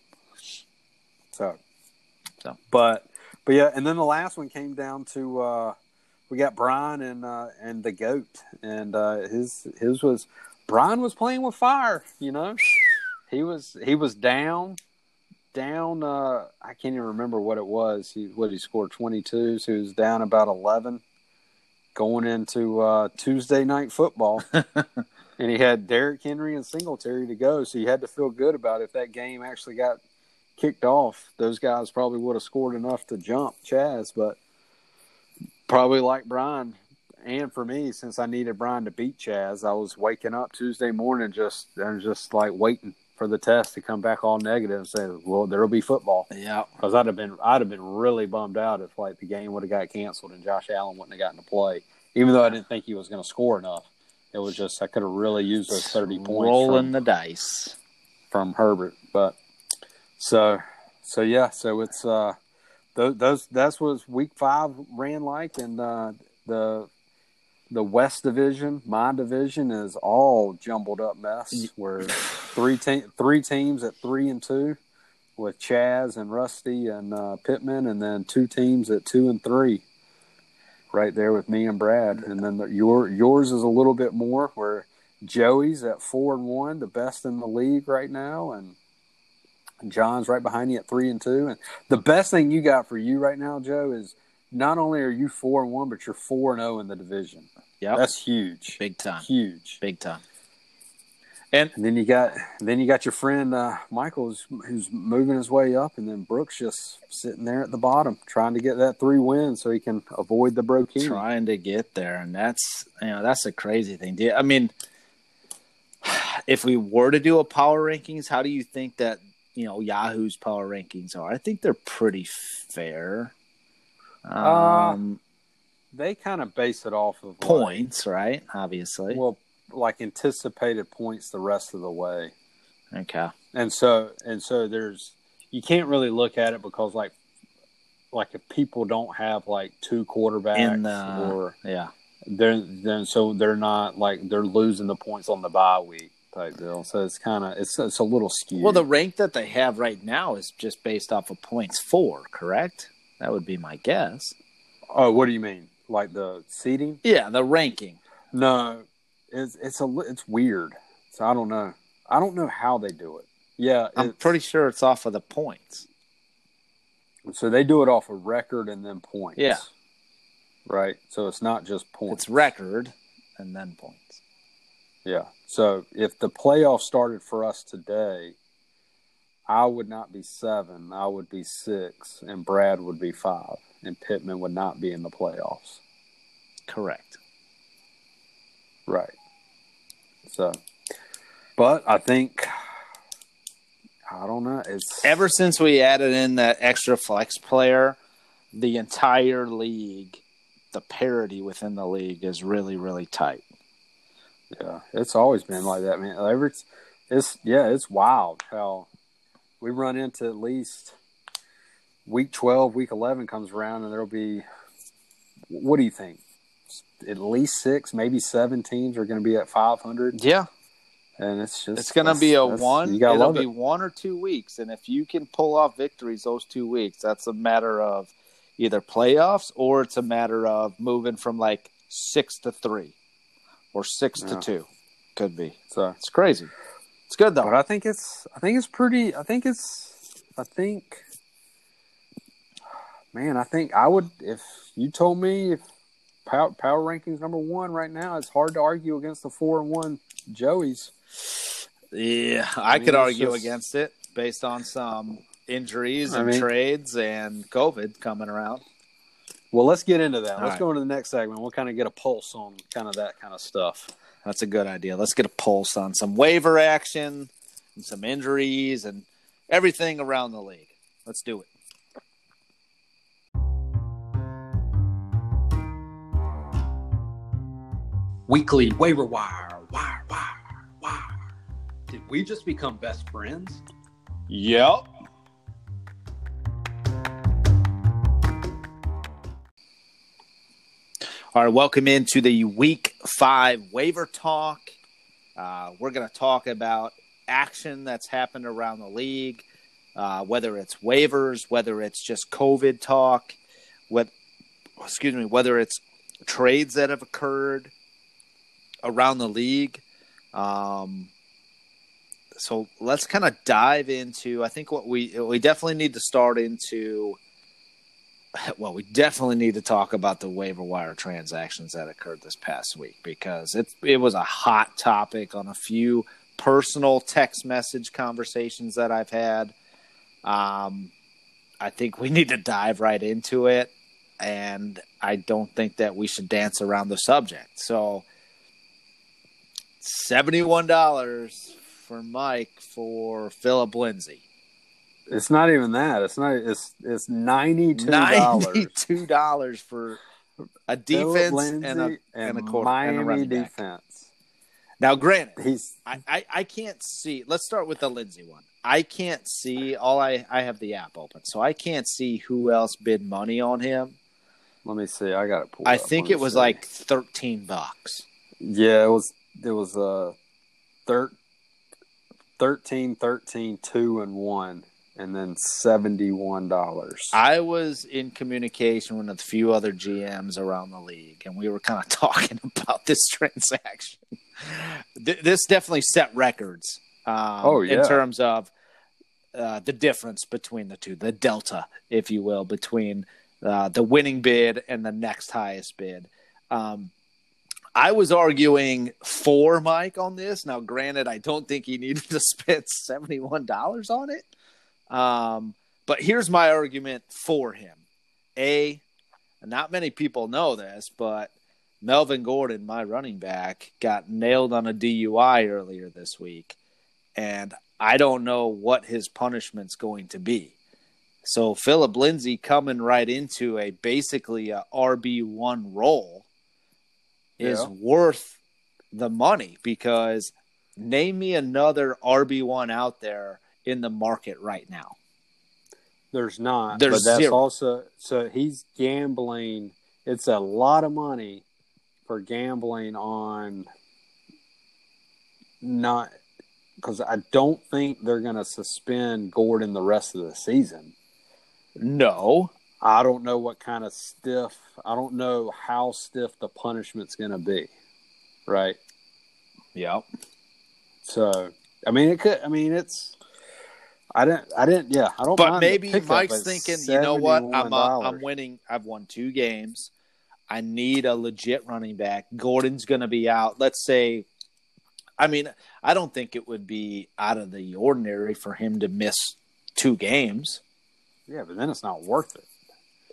So, So. but but yeah, and then the last one came down to uh, we got Brian and uh, and the goat, and uh, his his was Brian was playing with fire. You know, he was he was down down. Uh, I can't even remember what it was. He what he scored twenty two, so he was down about eleven. going into uh, Tuesday night football, and he had Derrick Henry and Singletary to go, so you had to feel good about if that game actually got kicked off. Those guys probably would have scored enough to jump Chaz, but probably like Brian. And for me, since I needed Brian to beat Chaz, I was waking up Tuesday morning just and just like waiting for the test to come back all negative and say, "Well, there'll be football." Yeah. Because I'd have been I'd have been really bummed out if like the game would have got canceled and Josh Allen wouldn't have gotten to play, even though I didn't think he was going to score enough. It was just I could have really used those thirty points Rolling from, the dice. from Herbert. But so so yeah, so it's uh those, those that's what week five ran like, and uh, the the West Division, my division, is all jumbled up mess. Where three te- three teams at three and two, with Chaz and Rusty and uh, Pittman, and then two teams at two and three, right there with me and Brad. And then the, your yours is a little bit more where Joey's at four and one, the best in the league right now, and John's right behind you at three and two. And the best thing you got for you right now, Joe, is not only are you four and one, but you're four and zero in the division. Yeah, That's huge, big time. huge. Big time. And And then you got then you got your friend uh, Michael who's, who's moving his way up, and then Brooks just sitting there at the bottom trying to get that three wins so he can avoid the Brokini. trying to get there, and that's you know that's a crazy thing. Do you- I mean, if we were to do a power rankings, how do you think that you know Yahoo's power rankings are? I think they're pretty fair. Um, They kind of base it off of like- points, right? Obviously. well, like anticipated points the rest of the way. okay. and so and so there's you can't really look at it because like like if people don't have like two quarterbacks the or yeah, they're then so they're not like they're losing the points on the bye week type deal so it's kind of it's it's a little skewed well, the rank that they have right now is just based off of points four, correct? That would be my guess. oh what do you mean like the seating Yeah, the ranking. no it's it's a it's weird so i don't know i don't know how they do it yeah I'm pretty sure it's off of the points. so they do it off of record and then points Yeah. right so it's not just points It's record and then points. Yeah. So if the playoffs started for us today, I would not be seven. I would be six, and Brad would be five, and Pittman would not be in the playoffs. Correct. Right. So, but I think I don't know. It's Ever since we added in that extra flex player, the entire league, the parity within the league is really, really tight. yeah. It's always been like that, man. Ever it's, it's yeah. It's wild how we run into at least week twelve, week eleven comes around, and there'll be. What do you think? At least six, maybe seven teams are going to be at five hundred, Yeah. and it's just It's going to be a one. You gotta It'll love be it. one or two weeks. And if you can pull off victories those two weeks, that's a matter of either playoffs or it's a matter of moving from like six to three or six Yeah. to two. Could be. So, It's crazy. It's good though. but I think it's I think it's pretty. I think it's I think. Man, I think I would if you told me if power, power rankings number one right now, it's hard to argue against the four and one Joey's. Yeah, I, mean, could argue just- against it based on some injuries I and mean- trades and COVID coming around. Well, let's get into that. All let's right. go into the next segment. We'll kind of get a pulse on kind of that kind of stuff. That's a good idea. Let's get a pulse on some waiver action and some injuries and everything around the league. Let's do it. Weekly waiver wire, wire, wire, wire. Did we just become best friends? Yep. All right, welcome into the week five waiver talk. Uh, we're going to talk about action that's happened around the league, uh, whether it's waivers, whether it's just COVID talk, what, excuse me, whether it's trades that have occurred around the league. Um, so let's kind of dive into. I think what we we definitely need to start into well, we definitely need to talk about the waiver wire transactions that occurred this past week because it it was a hot topic on a few personal text message conversations that I've had. Um, I think we need to dive right into it, and I don't think that we should dance around the subject. So, seventy-one dollars for Mike for Phillip Lindsay. It's not even that. It's not. It's it's ninety two dollars. Ninety-two dollars for a defense and a and a quarter and a Miami running back. defense. Now, granted, He's I, I, I can't see. Let's start with the Lindsay one. I can't see. All I I have the app open, so I can't see who else bid money on him. let me see. I got it pulled. I up. think Let it was see. like thirteen bucks. yeah, it was it was a thir- 13, 13, 2 and one, and then seventy one dollars. I was in communication with a few other GMs around the league, and we were kind of talking about this transaction. This definitely set records. Um, Oh, yeah. in terms of uh, the difference between the two, the delta, if you will, between uh, the winning bid and the next highest bid. Um, I was arguing for Mike on this. Now, granted, I don't think he needed to spend seventy-one dollars on it. Um, but here's my argument for him. A, not many people know this, but Melvin Gordon, my running back, got nailed on a DUI earlier this week. And I don't know what his punishment's going to be. So Phillip Lindsay coming right into a basically a RB one role is Yeah. worth the money because name me another RB one out there in the market right now. There's not. There's but that's zero. also so he's gambling. It's a lot of money for gambling on not because I don't think they're going to suspend Gordon the rest of the season. No, I don't know what kind of stiff. I don't know how stiff the punishment's going to be. Right. Yep. So I mean, it could. I mean, it's. I didn't. I didn't. Yeah, I don't. But maybe Mike's thinking, you know what? I'm uh, $71. I'm winning. I've won two games. I need a legit running back. Gordon's going to be out. Let's say, I mean, I don't think it would be out of the ordinary for him to miss two games. Yeah, but then it's not worth it.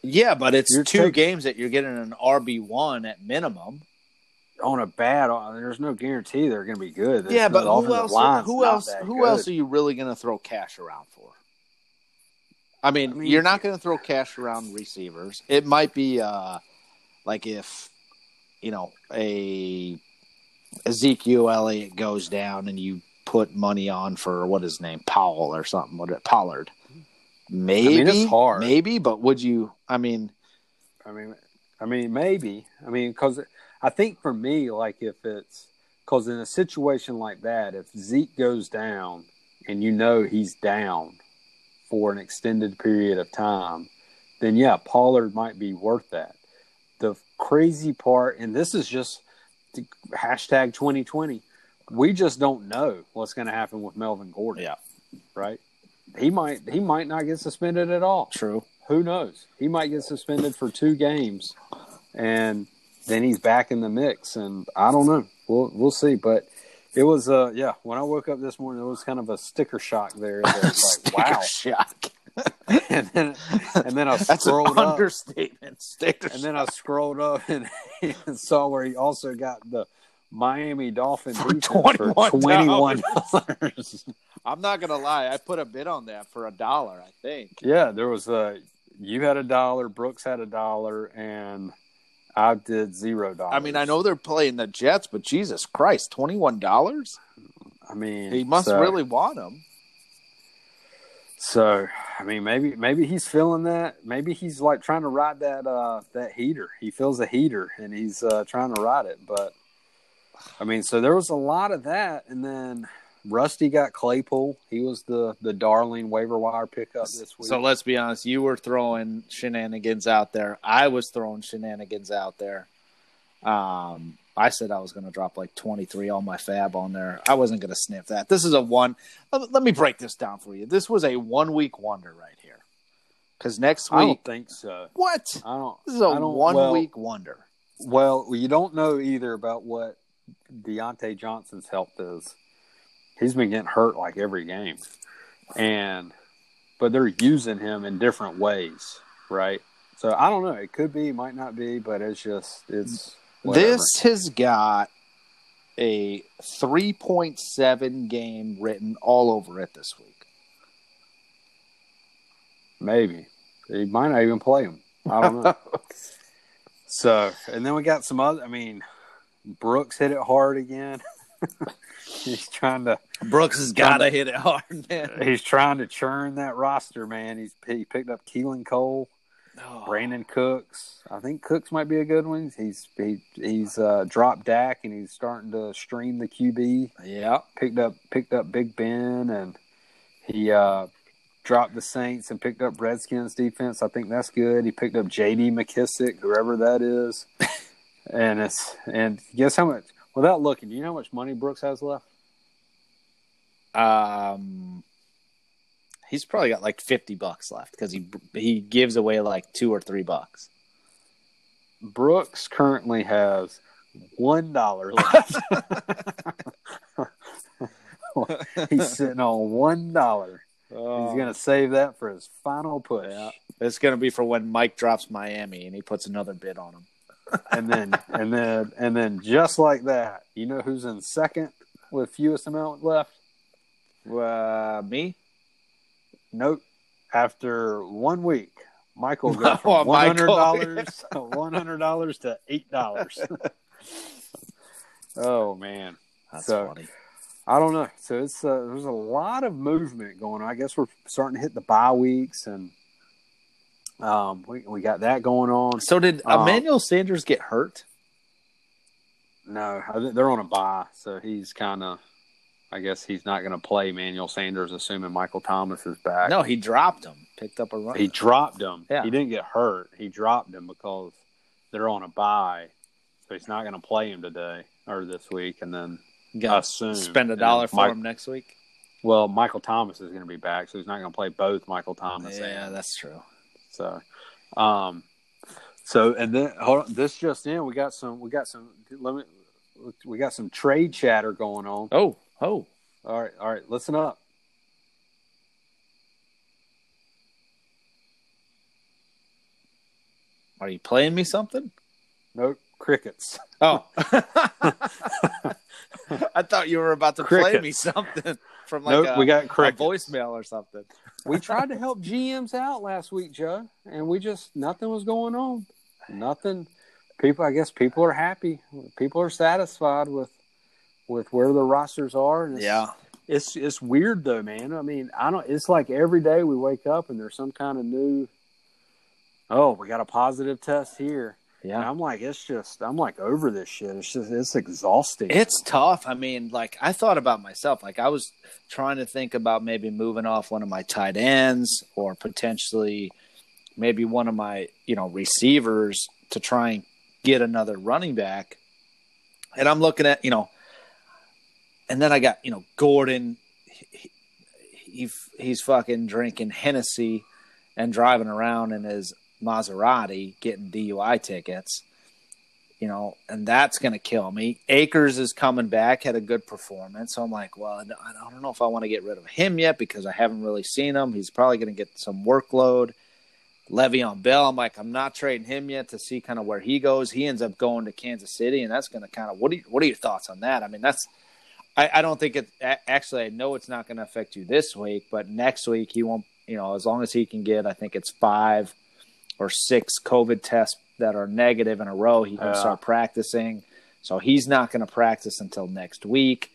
Yeah, but it's You're two taking- games that you're getting an RB one at minimum. on a bad. There's no guarantee they're going to be good. There's yeah, but who else? Who else? Who good. else are you really going to throw cash around for? I mean, I mean, you're not going to throw cash around receivers. It might be uh, like if you know a Ezekiel Elliott goes down and you put money on for what is his name Powell or something. What Pollard? Maybe it's hard. Maybe, but would you? I mean, I mean, I mean, maybe. I mean, because I think for me, like if it's because in a situation like that, if Zeke goes down and you know he's down for an extended period of time, then yeah, Pollard might be worth that. The crazy part, and this is just hashtag 2020, we just don't know what's going to happen with Melvin Gordon. Yeah. Right. He might he might not get suspended at all true. who knows? He might get suspended for two games, and then he's back in the mix. And I don't know. We'll we'll see. But it was uh yeah. When I woke up this morning, it was kind of a sticker shock there. That was like wow. shock. and then and then I That's an scrolled up, understatement. Sticker and then I scrolled up and, and saw where he also got the Miami Dolphin For defense $21. twenty one dollars. I'm not gonna lie. I put a bid on that for a dollar. I think. Yeah, there was a. You had a dollar. Brooks had a dollar, and I did zero dollars. I mean, I know they're playing the Jets, but Jesus Christ, twenty one dollars? I mean, He must so, really want them. So, I mean, maybe maybe he's feeling that. Maybe he's like trying to ride that uh that heater. He feels a heater, and he's uh trying to ride it. But I mean, so there was a lot of that, and then Rusty got Claypool. He was the the darling waiver wire pickup this week. So let's be honest. You were throwing shenanigans out there. I was throwing shenanigans out there. Um, I said I was going to drop like 23 on my FAAB on there. I wasn't going to sniff that. This is a one. Let, let me break this down for you. This was a one week wonder right here. Because next week, I don't think so. what? I don't. This is a one well, week wonder. Well, you don't know either about what Diontae Johnson's health is. He's been getting hurt like every game, and but they're using him in different ways, right? So I don't know. It could be, might not be, but it's just it's whatever. This has got a 3.7 game written all over it this week. maybe he might not even play him. I don't know. so and then we got some other. I mean, Brooks hit it hard again. He's trying to Brooks has got to hit it hard, man. He's trying to churn that roster, man. He's he picked up Keelan Cole, Oh. Brandin Cooks. I think Cooks might be a good one. He's he, he's uh, dropped Dak and he's starting to stream the QB. Yeah. Picked up picked up Big Ben and he uh, dropped the Saints and picked up Redskins defense. I think that's good. He picked up J.D. McKissic, whoever that is, and it's and guess how much? Without looking, do you know how much money Brooks has left? Um, he's probably got like 50 bucks left because he he gives away like two or three bucks. Brooks currently has one dollar left. He's sitting on one dollar. He's gonna save that for his final push, Yeah. It's going to be for when Mike drops Miami and he puts another bid on him. And then and then and then just like that, you know who's in second with fewest amount left? Uh, me? Nope. After one week, Michael goes Oh, from one hundred dollars, one hundred dollars to eight dollars. oh man. That's So- funny. I don't know. So it's uh, there's a lot of movement going on. I guess we're starting to hit the bye weeks, and um, we we got that going on. So did Um, Emmanuel Sanders get hurt? No, they're on a bye, so he's kind of. I guess he's not going to play Manuel Sanders, assuming Michael Thomas is back. No, he dropped him. Picked up a run. he dropped him. Yeah. He didn't get hurt. He dropped him because they're on a bye, so he's not going to play him today or this week, and then assume spend a dollar for Mike- him next week. Well, Michael Thomas is going to be back, so he's not going to play both Michael Thomas. Yeah, and that's true. So, um, so and then hold on, this just in, we got some, we got some, let me, we got some trade chatter going on. Oh, oh. All right, all right, listen up. Are you playing me something? Nope, crickets. Oh. I thought you were about to play me something from like nope, a, we got a crickets. voicemail or something. we tried to help GMs out last week, Joe, and we just nothing was going on. Nothing. People, I guess, people are happy. People are satisfied with with where the rosters are. And it's, It's it's weird though, man. I mean, I don't. It's like every day we wake up and there's some kind of new. Oh, we got a positive test here. And Yeah. I'm like, it's just, I'm like over this shit. It's just, it's exhausting. It's tough. I mean, like I thought about myself. Like I was trying to think about maybe moving off one of my tight ends or potentially maybe one of my, you know, receivers to try and get another running back. And I'm looking at, you know, and then I got, you know, Gordon he, he he's fucking drinking Hennessy and driving around in his Maserati getting DUI tickets you know, and that's going to kill me. Akers is coming back, had a good performance. So I'm like, well, I don't- know if I want to get rid of him yet because I haven't really seen him. He's probably going to get some workload. Le'Veon Bell, I'm like, I'm not trading him yet to see kind of where he goes. He ends up going to Kansas City, and that's going to kind of what? Are you, what are your thoughts on that? I mean, that's I, I don't think it. Actually, I know it's not going to affect you this week, but next week he won't. You know, as long as he can get, I think it's five or six COVID tests that are negative in a row, he can Yeah. start practicing. So he's not going to practice until next week.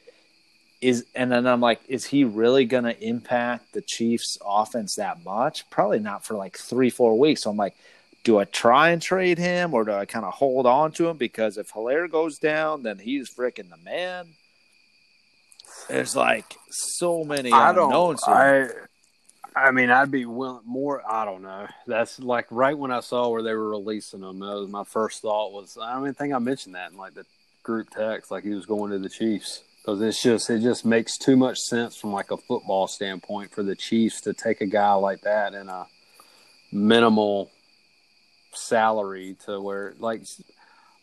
Is and then I'm like, is he really going to impact the Chiefs' offense that much? Probably not for like three, four weeks. So I'm like, do I try and trade him or do I kind of hold on to him? Because if Helaire goes down, then he's freaking the man. There's like so many I don't. unknowns. I, I mean, I'd be willing more. I don't know. That's like right when I saw where they were releasing them. That was my first thought. Was I don't even think I mentioned that in like the group text. Like he was going to the Chiefs because it's just it just makes too much sense from like a football standpoint for the Chiefs to take a guy like that in a minimal salary to where like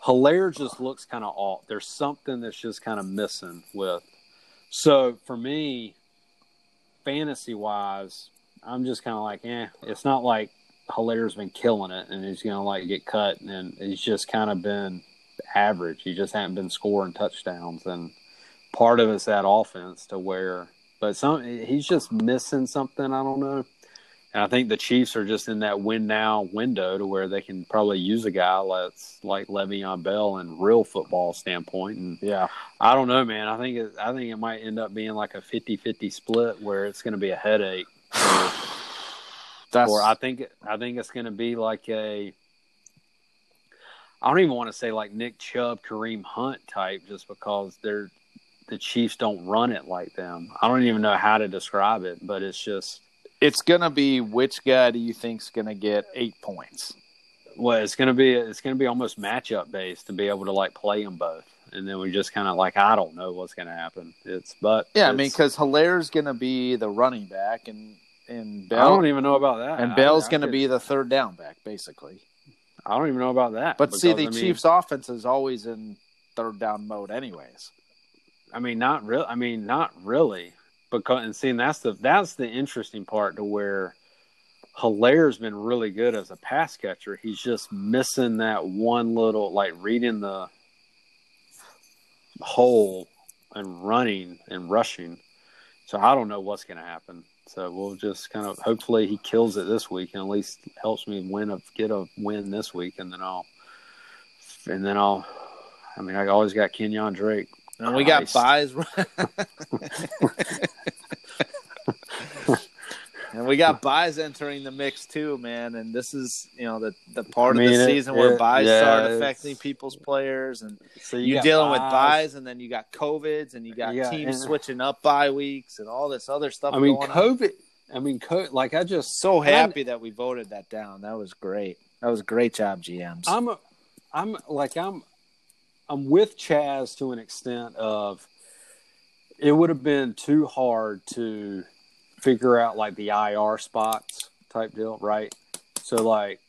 Helaire just looks kind of off. There's something that's just kind of missing with. So for me, fantasy wise, I'm just kind of like, eh. It's not like Helaire's been killing it and he's gonna like get cut, and he's just kind of been average. He just hasn't been scoring touchdowns, and part of it's that offense to where, but some he's just missing something. I don't know. And I think the Chiefs are just in that win now window to where they can probably use a guy that's like Le'Veon Bell in real football standpoint. And Yeah. I don't know, man. I think it, I think it might end up being like a 50-50 split where it's going to be a headache. That's or I think I think it's going to be like a. I don't even want to say like Nick Chubb, Kareem Hunt type, just because they're the Chiefs don't run it like them. I don't even know how to describe it, but it's just it's gonna be which guy do you think's gonna get eight points? well, it's going to be it's going to be almost matchup based to be able to like play them both, and then we just kind of like I don't know what's going to happen. It's but Yeah, I mean, because Helaire's gonna be the running back, and and I don't even know about that. and Bell's I gonna be the third down back, basically. I don't even know about that. But see, the I mean- Chiefs' offense is always in third down mode, anyways. I mean, not real. I mean, not really. Because and seeing that's the that's the interesting part to where Helaire's been really good as a pass catcher. He's just missing that one little like reading the hole and running and rushing. So I don't know what's going to happen. So we'll just kind of hopefully he kills it this week and at least helps me win a get a win this week, and then I'll and then I'll. I mean, I always got Kenyan Drake. And we got buys. and we got buys entering the mix too, man. And this is, you know, the the part I of the it- season where buys yeah, start affecting people's players, and So you are dealing with buys. buys, and then you got covids, and you got Yeah, teams and- switching up bye weeks, and all this other stuff. I mean, going on. COVID. I mean, co- like I just So and I'm- happy that we voted that down. That was great. That was a great job, GMs. I'm, a, I'm like I'm, I'm with Chaz to an extent of. It would have been too hard to figure out like the IR spots type deal, right? So like,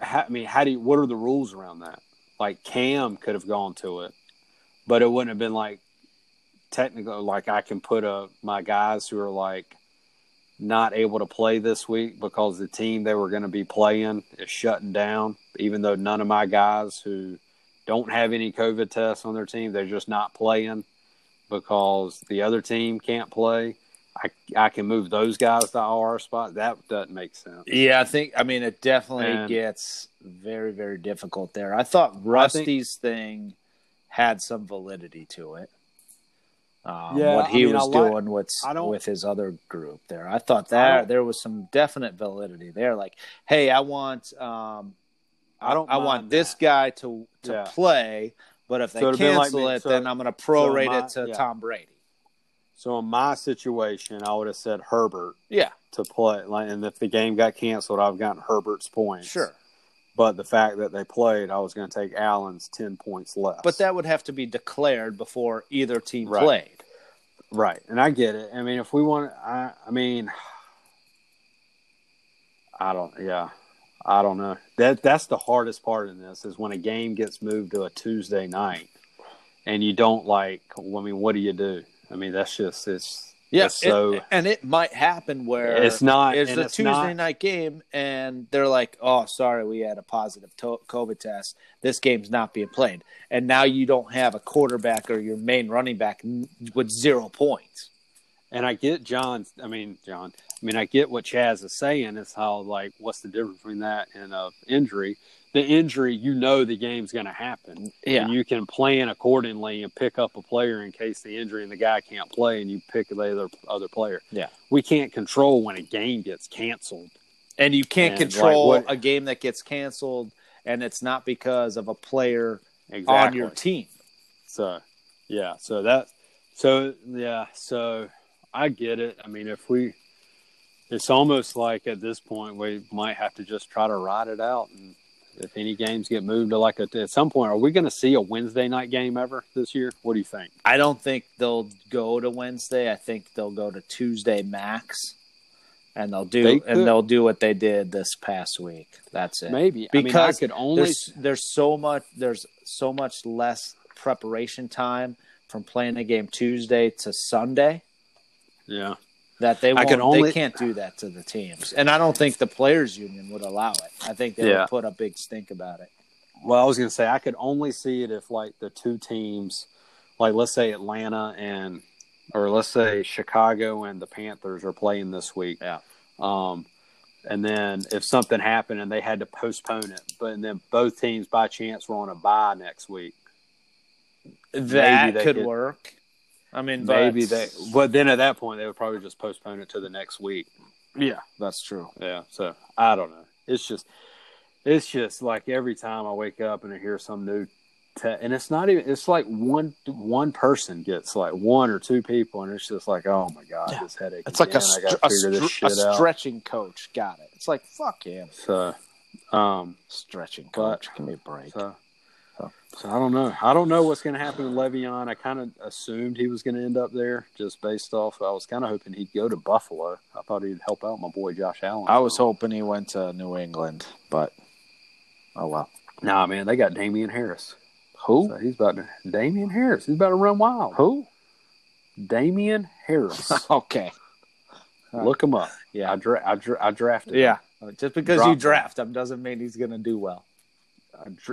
ha, I mean, how do you, what are the rules around that? Like Cam could have gone to it, but it wouldn't have been like technical. Like I can put a my guys who are like not able to play this week because the team they were going to be playing is shutting down. Even though none of my guys who don't have any COVID tests on their team, they're just not playing because the other team can't play. I I can move those guys to our spot. That doesn't make sense. Yeah, I think. I mean, it definitely And- gets very, very difficult there. I thought Rusty's thing had some validity to it. Um, Yeah, what I he mean, was like- doing with with his other group there, I thought that there was some definite validity there. Like, hey, I want, um, I don't I want mind this guy to to Yeah. play, but if they So it'd like cancel it, so- then I'm going to prorate my- it to yeah. Tom Brady. So in my situation, I would have said Herbert Yeah, to play. Like, and if the game got canceled, I've gotten Herbert's points. sure. But the fact that they played, I was going to take Allen's ten points less. But that would have to be declared before either team Right. played. Right, and I get it. I mean, if we want, I, I mean, I don't, yeah, I don't know. That that's the hardest part in this is when a game gets moved to a Tuesday night, and you don't like. I mean, what do you do? I mean, that's just it's Yeah, so it- and it might happen where it's not. it's a it's Tuesday not- night game, and they're like, "Oh, sorry, we had a positive to- COVID test. This game's not being played." And now you don't have a quarterback or your main running back with zero points. And I get John. I mean, John. I mean, I get what Chaz is saying. Is how like, what's the difference between that and a injury? The injury, you know, the game's going to happen. Yeah. and you can plan accordingly and pick up a player in case the injury and the guy can't play, and you pick the other other player. Yeah. we can't control when a game gets canceled. And you can't And, like, control what- a game that gets canceled, and it's not because of a player Exactly. on your team. So, yeah. So that. So yeah. So I get it. I mean, if we, it's almost like at this point we might have to just try to ride it out, and if any games get moved to like a, at some point, are we going to see a Wednesday night game ever this year? What do you think? I don't think they'll go to Wednesday. I think they'll go to Tuesday max. and they'll do They and they'll do what they did this past week. That's it. Maybe Because I, mean, I could only there's there's so much there's so much less preparation time from playing a game Tuesday to Sunday yeah. That they I can only- they can't do that to the teams, and I don't think the players' union would allow it. I think they Yeah. would put a big stink about it. Well, I was going to say I could only see it if like the two teams, like let's say Atlanta and, or let's say Chicago and the Panthers are playing this week. Yeah. Um, and then if something happened and they had to postpone it, but and then both teams by chance were on a bye next week, That could could- work. I mean, maybe but- they. But then at that point they would probably just postpone it to the next week. Yeah, that's true. Yeah. So I don't know. It's just, it's just like every time I wake up and I hear some new, te- and it's not even. It's like one one person gets like one or two people, and it's just like, oh my god, Yeah. this headache. It's like a, again. I str- gotta a, figure this str- a shit out. stretching coach. Got it. It's like fuck him. So, um, Stretching But- coach. Give me a break. so. So I don't know. I don't know what's going to happen with Le'Veon. I kind of assumed he was going to end up there, just based off. I was kind of hoping he'd go to Buffalo. I thought he'd help out my boy Josh Allen. I was hoping he went to New England, but oh well. Nah, man, they got Damien Harris. Who? So he's about to Damien Harris. He's about to run wild. Who? Damien Harris. okay. Look him up. Yeah. I, dra- I, dra- I drafted. him. Yeah. Uh, just because you him. draft him doesn't mean he's going to do well.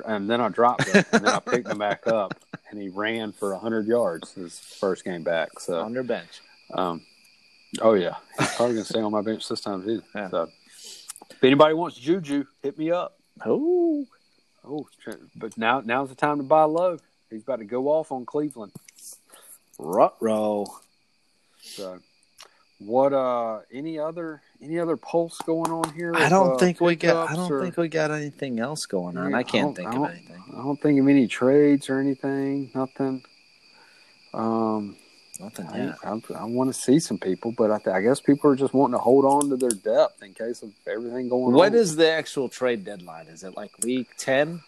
And then I dropped him, and then I picked him back up, and he ran for hundred yards his first game back. So, On their bench. um, oh yeah, he's probably gonna stay on my bench this time too. Yeah. So, if anybody wants Juju, hit me up. Who? Oh, but now now's the time to buy low. He's about to go off on Cleveland. Rutro. So, what? Uh, any other any other pulse going on here? I don't uh, think we got. I don't or- think we got anything else going on. I can't don't- think I of anything. I don't think of any trades or anything. Nothing. Um, Nothing I, yet. I, I want to see some people, but I, th- I guess people are just wanting to hold on to their depth in case of everything going on. When is the actual trade deadline? Is it like week ten?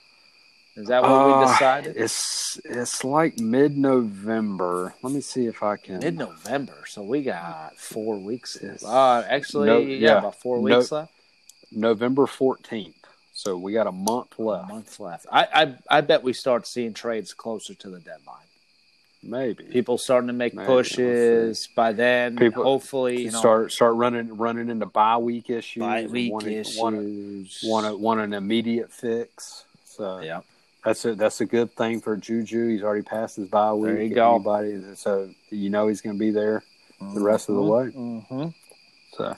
Is that what Uh, we decided? It's it's like mid November. Let me see if I can. Mid November, so we got four weeks. Uh, actually, No, yeah, yeah. about four No- weeks left. November fourteenth. So we got a month A left. month left. I, I I bet we start seeing trades closer to the deadline. Maybe People starting to make Maybe, pushes by then. People- hopefully, you know, start start running running into bye week issues. bye week wanting- issues. Want, want, a- want an immediate fix. So yeah, That's a that's a good thing for Juju. He's already passed his bye week. There you go. Anybody, so you know he's going to be there the rest of the way. Mm-hmm. So,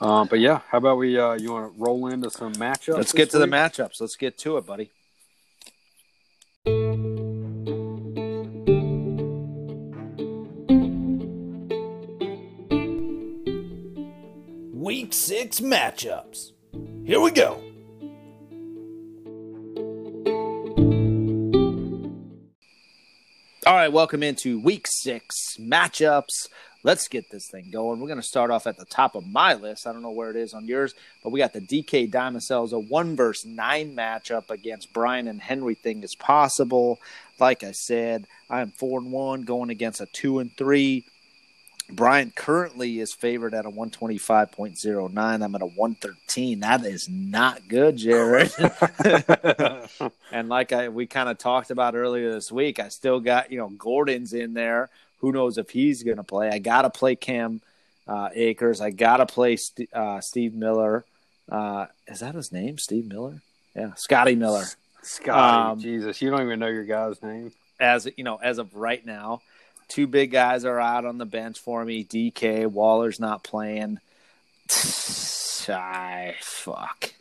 um, but yeah, how about we? Uh, you want to roll into some matchups? Let's get to the matchups. Let's get to it, buddy. Week six matchups. Here we go. All right, welcome into week six matchups. Let's get this thing going. We're going to start off at the top of my list. I don't know where it is on yours, but we got the DK Diamond a one versus nine matchup against Brian and Henry. Thing is possible. Like I said, I am four and one going against a two and three. Brian currently is favored at a 125.09. I'm at a 113. That is not good, Jared. And like I we kind of talked about earlier this week, I still got you know Gordon's in there. Who knows if he's going to play? I got to play Cam uh, Akers. I got to play St- uh, Steve Miller. Uh, is that his name? Steve Miller? Yeah, Scotty Miller. Scotty, Um, Jesus, you don't even know your guy's name. As you know, as of right now, two big guys are out on the bench for me. DK Waller's not playing. I fuck.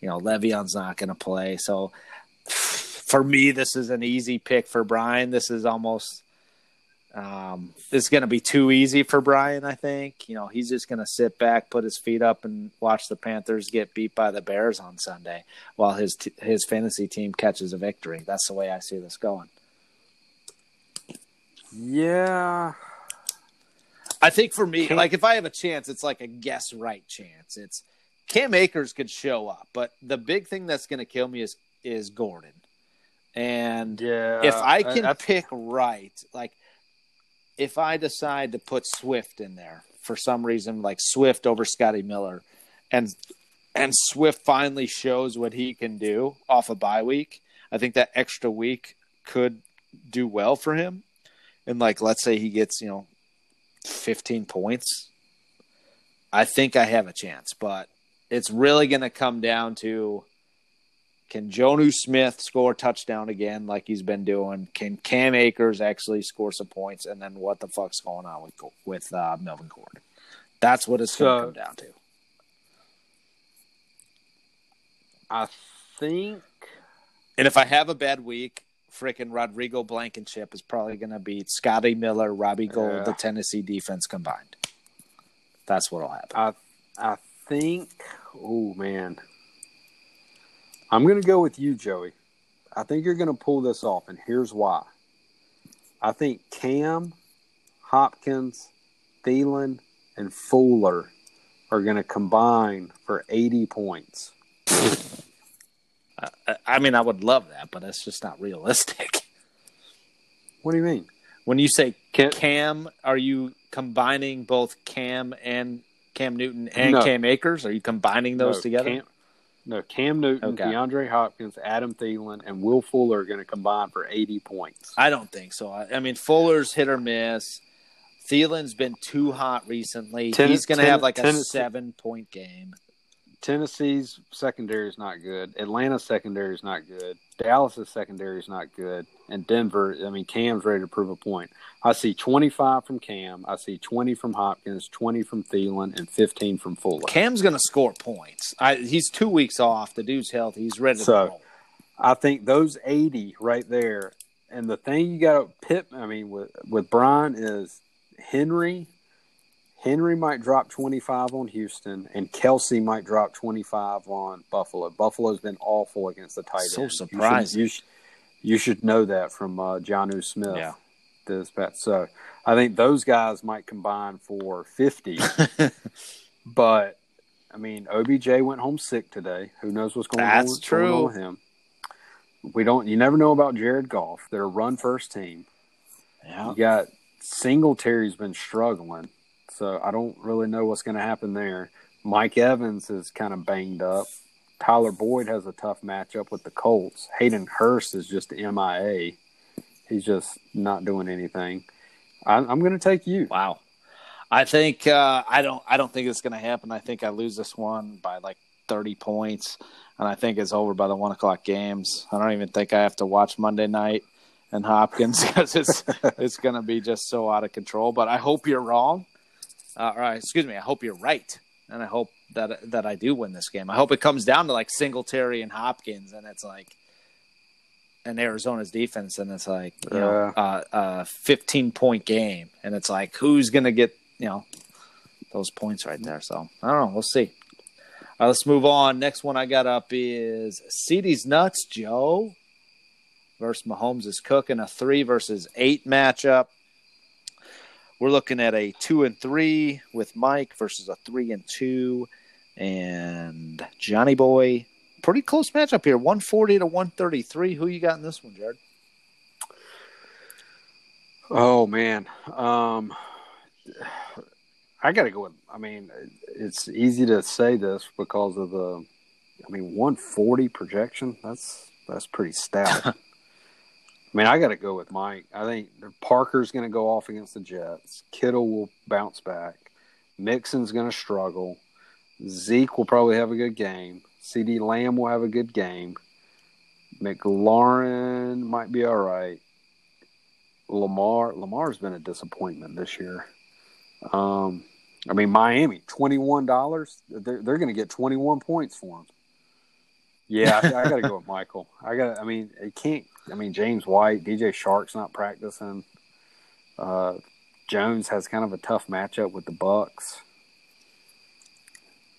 You know, Le'Veon's not going to play. So for me, this is an easy pick for Brian. This is almost um, this is going to be too easy for Brian. I think you know he's just going to sit back, put his feet up, and watch the Panthers get beat by the Bears on Sunday, while his t- his fantasy team catches a victory. That's the way I see this going. Yeah, I think for me, like if I have a chance, it's like a guess right chance. It's Cam Akers could show up, but the big thing that's going to kill me is is Gordon. And yeah. if I can that's- pick right, like if I decide to put Swift in there, for some reason like Swift over Scotty Miller, and and Swift finally shows what he can do off a bye week. I think that extra week could do well for him. And like, let's say he gets you know, fifteen points. I think I have a chance, but it's really going to come down to can Jonnu Smith score a touchdown again like he's been doing? Can Cam Akers actually score some points? And then what the fuck's going on with with uh, Melvin Gordon? That's what it's going to come down to. I think And if I have a bad week, freaking Rodrigo Blankenship is probably going to beat Scotty Miller, Robbie Gould, Yeah. the Tennessee defense combined. That's what'll happen. I I think oh man. I'm gonna go with you, Joey. I think you're gonna pull this off, and here's why. I think Cam, Hopkins, Thielen, and Fuller are gonna combine for 80 points. I, I mean, I would love that, but that's just not realistic. What do you mean? When you say Can, Cam, are you combining both Cam and Cam Newton and No. Cam Akers? Are you combining those no, together? Cam, no, Cam Newton, Okay. DeAndre Hopkins, Adam Thielen, and Will Fuller are going to combine for 80 points. I don't think so. I, I mean, Fuller's hit or miss. Thielen's been too hot recently. Ten- He's going to have like a seven point game. Tennessee's secondary is not good. Atlanta's secondary is not good. Dallas's secondary is not good. And Denver, I mean, Cam's ready to prove a point. I see 25 from Cam. I see 20 from Hopkins, 20 from Thielen, and 15 from Fuller. Cam's going to score points. I, he's two weeks off. The dude's healthy. He's ready to So- roll. I think those 80 right there. And the thing you got to pit, I mean, with, with Brian is Henry. Henry might drop 25 on Houston, and Kelce might drop 25 on Buffalo. Buffalo's been awful against the tight So end. You should- surprising. You should, you should know that from uh, Jonnu Smith. Yeah. This past. So I think those guys might combine for 50. but, I mean, OBJ went home sick today. Who knows what's going That's on, going on true. with him? We don't. You never know about Jared Goff. They're a run first team. Yeah. You got Singletary's been struggling, so I don't really know what's going to happen there. Mike Evans is kind of banged up. Tyler Boyd has a tough matchup with the Colts. Hayden Hurst is just MIA. He's just not doing anything. I'm going to take you. Wow. I think uh, I don't. I don't think it's going to happen. I think I lose this one by like thirty points, and I think it's over by the one o'clock games. I don't even think I have to watch Monday night and Hopkins because it's it's going to be just so out of control. But I hope you're wrong. Uh, or excuse me, I hope you're right, and I hope that that I do win this game. I hope it comes down to like Singletary and Hopkins, and it's like. And Arizona's defense, and it's like you know, uh, a 15 point game, and it's like who's gonna get you know those points right there. So I don't know. We'll see. All right, let's move on. Next one I got up is CeeDee's nuts, Joe versus Mahomes is cooking a three versus eight matchup. We're looking at a two and three with Mike versus a three and two, and Johnny Boy. Pretty close matchup here, one forty to one thirty three. Who you got in this one, Jared? Oh man, um, I got to go with. I mean, it's easy to say this because of the. I mean, 140 projection. That's that's pretty stout. I mean, I got to go with Mike. I think Parker's going to go off against the Jets. Kittle will bounce back. Mixon's going to struggle. Zeke will probably have a good game. CeeDee Lamb will have a good game. McLaurin might be all right. Lamar Lamar's been a disappointment this year. Um, I mean Miami twenty one dollars. They're they're going to get twenty one points for him. Yeah, I, I got to go with Michael. I got. I mean, it can't. I mean, James White, DJ Chark's not practicing. Uh, Jones has kind of a tough matchup with the Bucks.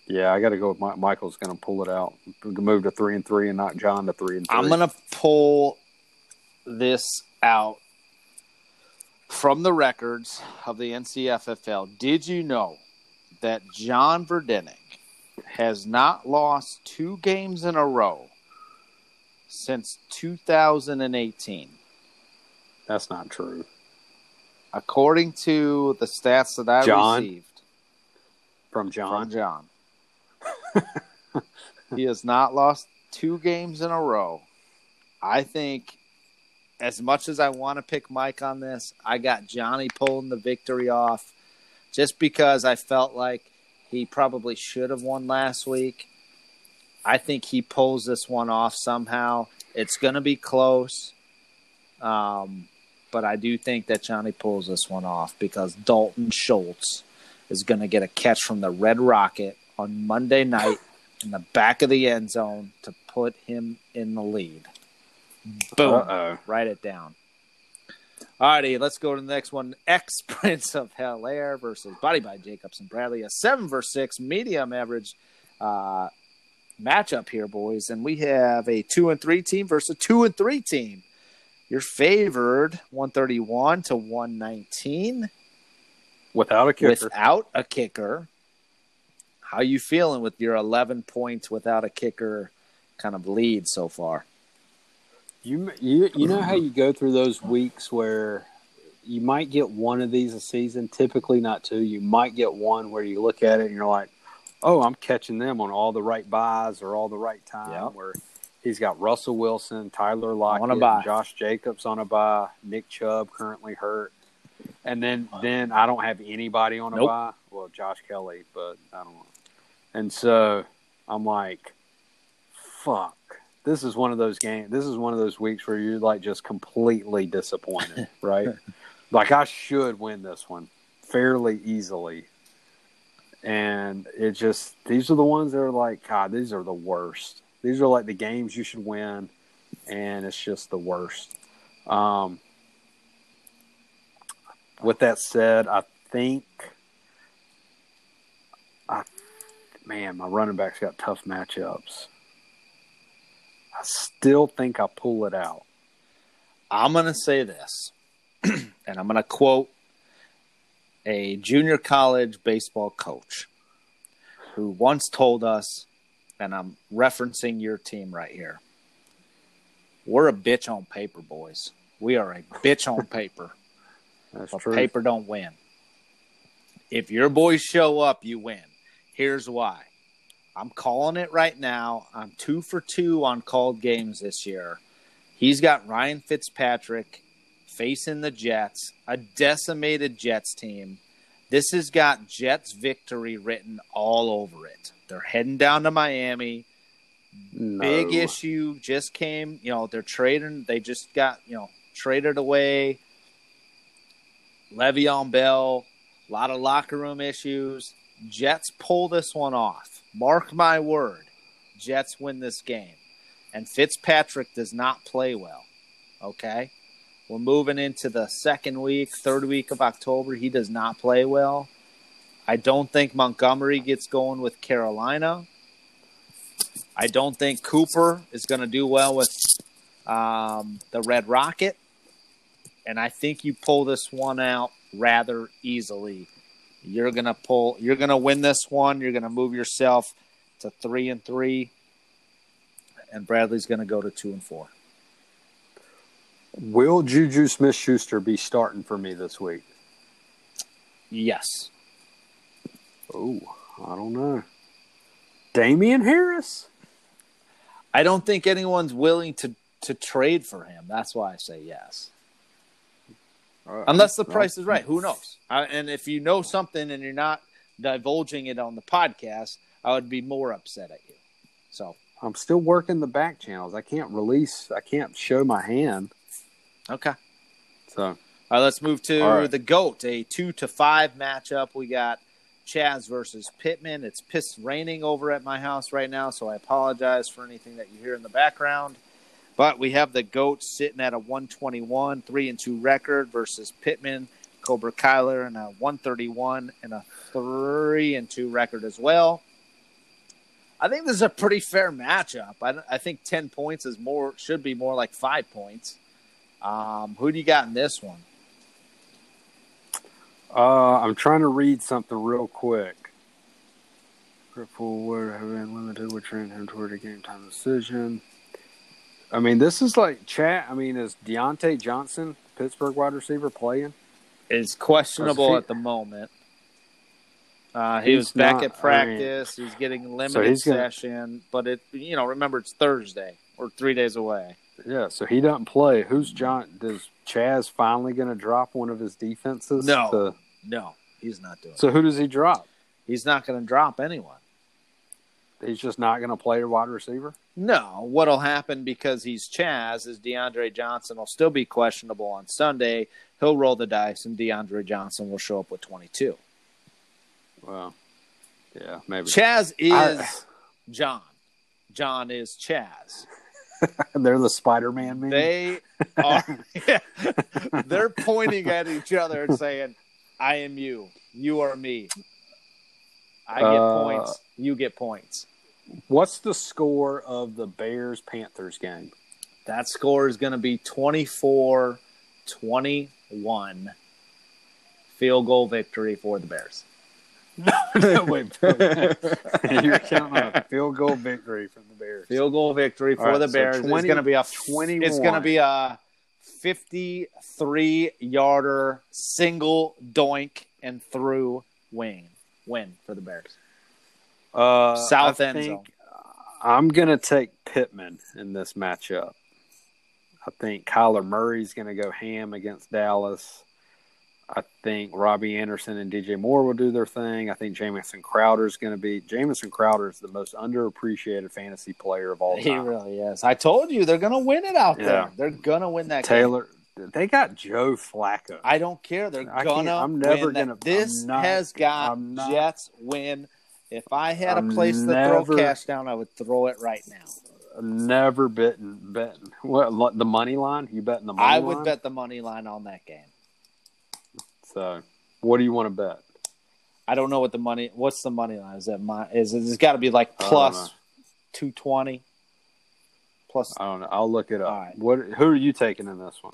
Yeah, I got to go with Mi- Michael's going to pull it out, move to three and three, and knock John to three and 3 I'm gonna pull this out from the records of the NCFFL. Did you know that John Verdenig has not lost two games in a row since 2018? That's not true. According to the stats that I John? received, from John. from John. he has not lost two games in a row. I think, as much as I want to pick Mike on this, I got Johnny pulling the victory off just because I felt like he probably should have won last week. I think he pulls this one off somehow. It's going to be close. Um, but I do think that Johnny pulls this one off because Dalton Schultz is going to get a catch from the Red Rocket on Monday night in the back of the end zone to put him in the lead. Boom. Uh-oh. Write it down. Alrighty, let's go to the next one. X Prince of Hell Air versus Body by Jacobs and Bradley. A seven versus six medium average uh, matchup here, boys. And we have a two and three team versus a two and three team. You're favored 131 to 119 Without a kicker. without a kicker. How you feeling with your 11 points without a kicker kind of lead so far? You you you know how you go through those weeks where you might get one of these a season, typically not two. You might get one where you look at it and you're like, "Oh, I'm catching them on all the right buys or all the right time." Yeah. Where he's got Russell Wilson, Tyler On a Lockett. Josh Jacobs on a buy, Nick Chubb currently hurt, and then then I don't have anybody on a Nope. bye. Well, Josh Kelly, but I don't know. And so I'm like, "Fuck." this is one of those games. This is one of those weeks where you're like just completely disappointed, right? like I should win this one fairly easily, and it just these are the ones that are like, God, these are the worst. These are like the games you should win, and it's just the worst. Um, with that said, I think, I man, my running backs got tough matchups. I still think I pull it out. I'm going to say this, and I'm going to quote a junior college baseball coach who once told us, and I'm referencing your team right here. We're a bitch on paper, boys. We are a bitch on paper, That's but true. paper don't win. If your boys show up, you win. Here's why. I'm calling it right now. I'm two for two on called games this year. He's got Ryan Fitzpatrick facing the Jets, a decimated Jets team. This has got Jets victory written all over it. They're heading down to Miami. No. Big issue just came. You know, they're trading. They just got, you know, traded away Le'Veon Bell. A lot of locker room issues. Jets pull this one off. Mark my word. Jets win this game. And Fitzpatrick does not play well. Okay? We're moving into the second week, third week of October. He does not play well. I don't think Montgomery gets going with Carolina. I don't think Cooper is going to do well with um, the Red Rocket. And I think you pull this one out rather easily. You're going to pull, you're going to win this one. You're going to move yourself to three and three. And Bradley's going to go to two and four. Will Juju Smith Schuster be starting for me this week? Yes. Oh, I don't know. Damien Harris? I don't think anyone's willing to, to trade for him. That's why I say yes. Unless the price is right. Who knows? Uh, and if you know something and you're not divulging it on the podcast, I would be more upset at you. So, I'm still working the back channels. I can't release. I can't show my hand. Okay. So All right, let's move to right. the GOAT, a two to five matchup. We got Chaz versus Pittman. It's piss raining over at my house right now, so I apologize for anything that you hear in the background. But we have the GOAT sitting at a 121, 3 and 2 record versus Pittman, Cobra Kyler, and a 131 and a 3 and 2 record as well. I think this is a pretty fair matchup. I, I think 10 points is more, should be more like five points. Um, who do you got in this one? uh, I'm trying to read something real quick. Forward have been limited, which ran him toward a game time decision. I mean, this is like chat. I mean, is Diontae Johnson, Pittsburgh wide receiver, playing? is questionable he- at the moment. Uh, he was back not- at practice. he's getting limited he's gonna- session, but it you know remember it's Thursday or three days away. Yeah, so he doesn't play. Who's mm-hmm. John? Does Chaz finally going to drop one of his defenses? No. to- No, he's not doing. so who does he drop? He's not going to drop anyone. He's just not going to play a wide receiver. No, what'll happen because he's Chaz is DeAndre Johnson will still be questionable on Sunday. He'll roll the dice, and DeAndre Johnson will show up with 22. Well, yeah, maybe. Chaz is I- John. John is Chaz. They're the Spider-Man man. They are. yeah. they're pointing at each other and saying, "I am you. You are me. I get Uh, points. You get points." What's the score of the Bears Panthers game? That score is going to be 24 21. Field goal victory for the Bears. Wait, you're counting on a field goal victory from the Bears. Field goal victory for All right, the so Bears. 20 it's going to be a 21. It's going to be a 53 yarder single doink and through wing win for the Bears. Uh, South I end think zone. I'm going to take Pittman in this matchup. I think Kyler Murray's going to go ham against Dallas. I think Robbie Anderson and DJ Moore will do their thing. I think Jamison Crowder is going to be Jamison Crowder is the most underappreciated fantasy player of all time. He really is. I told you they're going to win it out Yeah. there. They're going to win that game. Taylor, they got Joe Flacco. I don't care. They're I gonna. I'm never gonna- This not- has got not- Jets win. If I had I'm a place to throw cash down, I would throw it right now. Never betting betting what the money line? You betting the money I line? would bet the money line on that game. So, what do you want to bet? I don't know what the money. What's the money line? Is that my? Is it, it's got to be like plus two twenty. Plus, I don't know. I'll look it up. Right. What? Who are you taking in this one?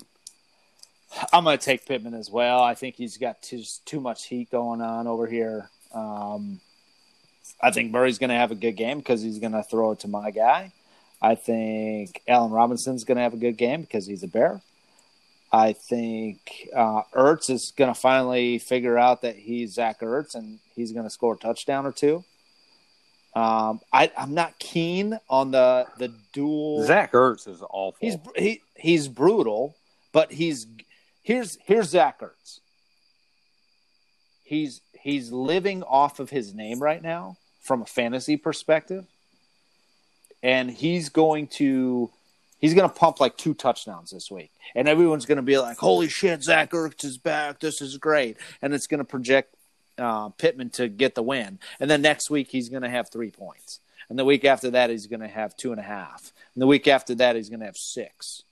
I'm going to take Pittman as well. I think he's got too, too much heat going on over here. Um, I think Murray's going to have a good game because he's going to throw it to my guy. I think Allen Robinson's going to have a good game because he's a bear. I think uh, Ertz is going to finally figure out that he's Zach Ertz and he's going to score a touchdown or two. Um, I, I'm not keen on the the dual. Zach Ertz is awful. He's he he's brutal, but he's here's here's Zach Ertz. He's he's living off of his name right now from a fantasy perspective, and he's going to he's going to pump like two touchdowns this week, and everyone's going to be like, "Holy shit, Zach Ertz is back! This is great!" And it's going to project uh, Pittman to get the win, and then next week he's going to have three points. And the week after that, he's going to have two and a half. And the week after that, he's going to have six.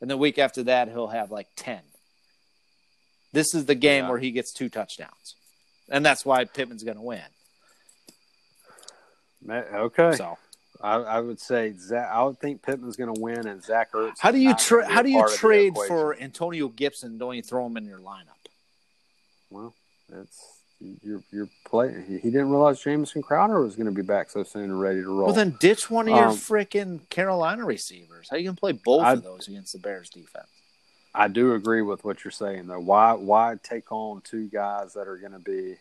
And the week after that, he'll have like 10. This is the game Yeah. where he gets two touchdowns. And that's why Pittman's going to win. Okay. So, I, I would say Zach. I would think Pittman's going to win, and Zach Ertz. how do you tra- how do you part of the trade for Antonio Gibson? Don't you throw him in your lineup? Well, that's you're you're playing. He, he didn't realize Jamison Crowder was going to be back so soon and ready to roll. Well, then ditch one of your Um, freaking Carolina receivers. How you going to play both I- of those against the Bears defense? I do agree with what you're saying though. Why why take on two guys that are going to be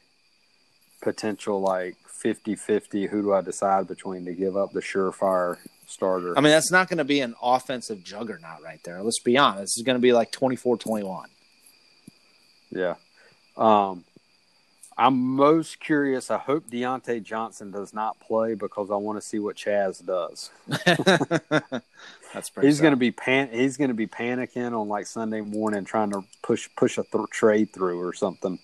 potential like 50-50 who do I decide between to give up the surefire starter? I mean, that's not going to be an offensive juggernaut right there. Let's be honest. It's going to be like 24 21. yeah. Um I'm most curious. I hope Diontae Johnson does not play because I want to see what Chaz does. That's pretty He's going to be pan. He's going to be panicking on like Sunday morning, trying to push push a th- trade through or something.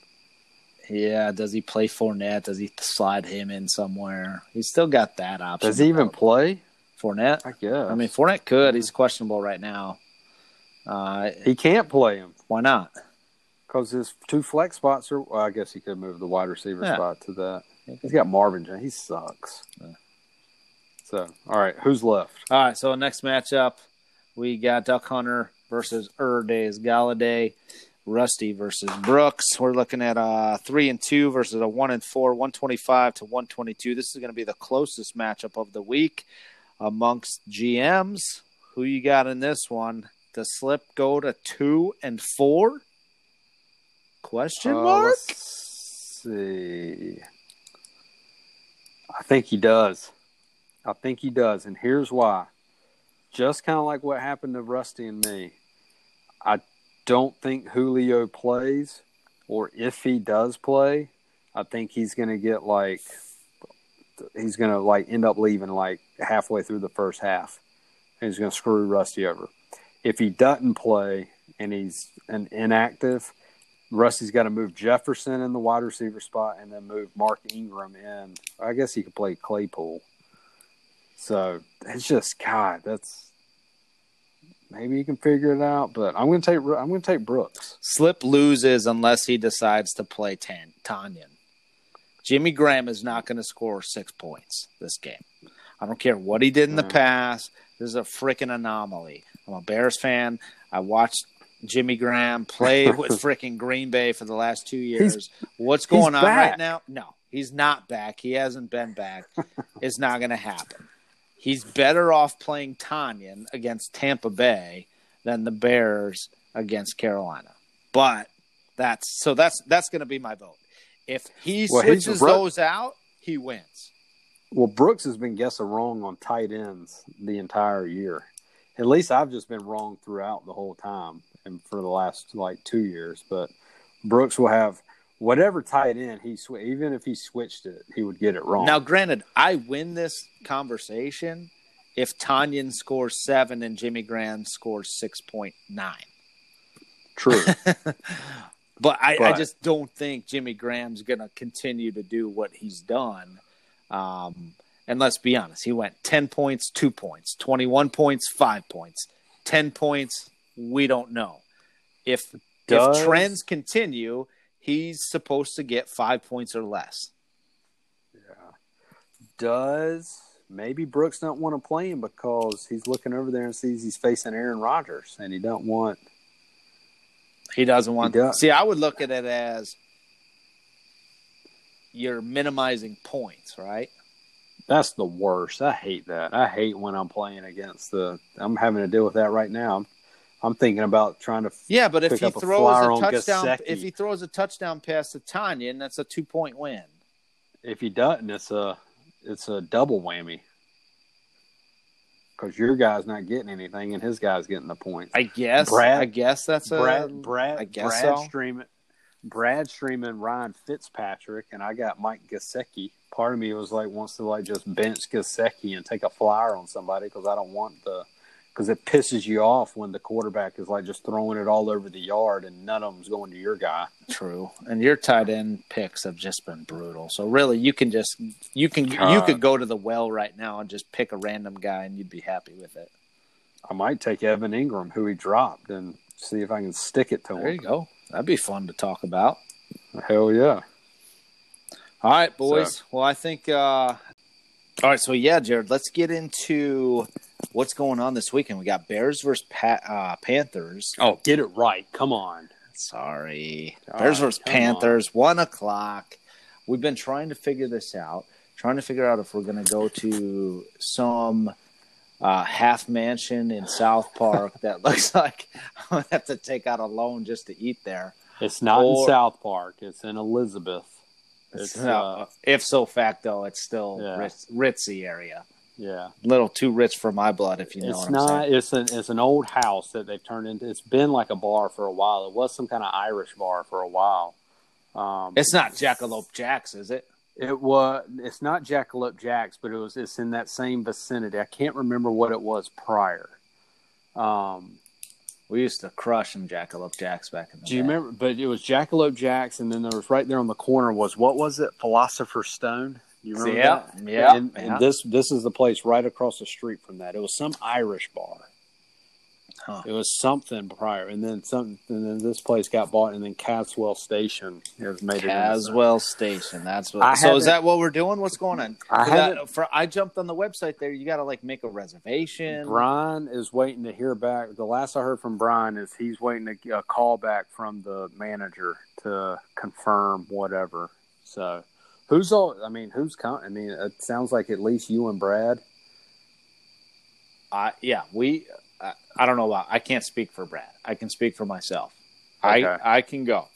Yeah, does he play Fournette? Does he slide him in somewhere? He's still got that option. Does he even play? Fournette? I guess. I mean, Fournette could. He's questionable right now. Uh, he can't play him why not? because his two flex spots are. Well, I guess he could move the wide receiver Yeah. spot to that. He's got Marvin Jones. He sucks. So, all right, who's left? All right, so next matchup, we got Duck Hunter versus Erdays Galladay. Rusty versus Brooks. We're looking at a three and two versus a one and four, one twenty five to one twenty two. This is going to be the closest matchup of the week amongst GMs. Who you got in this one? The Slip go to two and four? Question Uh, mark. let's see. I think he does. I think he does, and here's why. Just kind of like what happened to Rusty and me. I don't think Julio plays, or if he does play, I think he's going to get like he's going to like end up leaving like halfway through the first half. And he's going to screw Rusty over. If he doesn't play and he's an inactive, Rusty's got to move Jefferson in the wide receiver spot and then move Mark Ingram in. I guess he could play Claypool. So it's just God. That's maybe you can figure it out, but I'm going to take I'm going to take Brooks. Slip loses unless he decides to play Tan- Tonyan. Jimmy Graham is not going to score six points this game. I don't care what he did in the past. This is a freaking anomaly. I'm a Bears fan. I watched Jimmy Graham play with freaking Green Bay for the last two years. What's going on back. right now? No, he's not back. He hasn't been back. it's not going to happen. He's better off playing Tonyan against Tampa Bay than the Bears against Carolina. But that's so that's that's going to be my vote. If he Well, he's switches those out, he wins. Well, Brooks has been guessing wrong on tight ends the entire year. At least I've just been wrong throughout the whole time and for the last like two years. But Brooks will have whatever tight end he sw- even if he switched it, he would get it wrong. Now, granted, I win this conversation if Tonyan scores seven and Jimmy Graham scores six point nine. true. But I, I just don't think Jimmy Graham's going to continue to do what he's done. Um, and let's be honest, he went 10 points, two points, 21 points, five points, 10 points. We don't know. If, Does- if trends continue, he's supposed to get five points or less. Yeah. Does maybe Brooks don't want to play him because he's looking over there and sees he's facing Aaron Rodgers and he don't want He doesn't want. He does. See, I would look at it as you're minimizing points, right? That's the worst. I hate that. I hate when I'm playing against the. I'm having to deal with that right now. I'm, thinking about trying to. Yeah, but if he up a throws a touchdown, if he throws a touchdown pass to Tanya, and that's a two point win. If he doesn't, it's a it's a double whammy because your guy's not getting anything and his guy's getting the points. I guess. Brad- I guess that's a. Brad, Brad, I guess Brad so. streaming, Brad streaming Ryan Fitzpatrick, and I got Mike Gesicki. Part of me was like wants to like just bench Gesicki and take a flyer on somebody because I don't want the because it pisses you off when the quarterback is like just throwing it all over the yard and none of them's going to your guy. True, and your tight end picks have just been brutal. So really, you can just you can you could go to the well right now and just pick a random guy, and you'd be happy with it. I might take Evan Engram, who he dropped, and see if I can stick it to him. There you go. That'd be fun to talk about. Hell yeah! All right, boys. Well, I think. uh All right, so yeah, Jared. Let's get into what's going on this weekend. We got Bears versus pa- uh, Panthers. Oh, get it right! Come on. Sorry, All Bears right, versus Panthers. One o'clock. We've been trying to figure this out. Trying to figure out if we're going to go to some uh, half mansion in South Park that looks like I'm going to have to take out a loan just to eat there. It's not Or- in South Park. It's in Elizabeth. It's No, uh, if so facto, it's still Yeah. Ritz, ritzy area. Yeah. A little too rich for my blood, if you know it's what I'm not. It's an it's an old house that they've turned into. It's been like a bar for a while. It was some kind of Irish bar for a while. Um, It's not Jackalope Jacks, is it? it was. It's not Jackalope Jacks, but it was. It's in that same vicinity. I can't remember what it was prior. Um, We used to crush some Jackalope Jacks back in the do you day. remember? But it was Jackalope Jacks, and then there was right there on the corner was what was it? Philosopher's Stone. You remember Yeah, that? yeah, and, and yeah. this this is the place right across the street from that. It was some Irish bar. Huh. It was something prior, and then some, and then this place got bought, and then Caswell Station has made it. into- Caswell Station. That's what. I so is that what we're doing? What's going on? I For that- for I jumped on the website there. You got to like make a reservation. Brian is waiting to hear back. The last I heard from Brian is he's waiting to get a call back from the manager to confirm whatever. So, who's all? I mean, who's com- I mean, it sounds like at least you and Brad. I yeah, we. I, I don't know about. I can't speak for Brad. I can speak for myself. I Okay. I can go.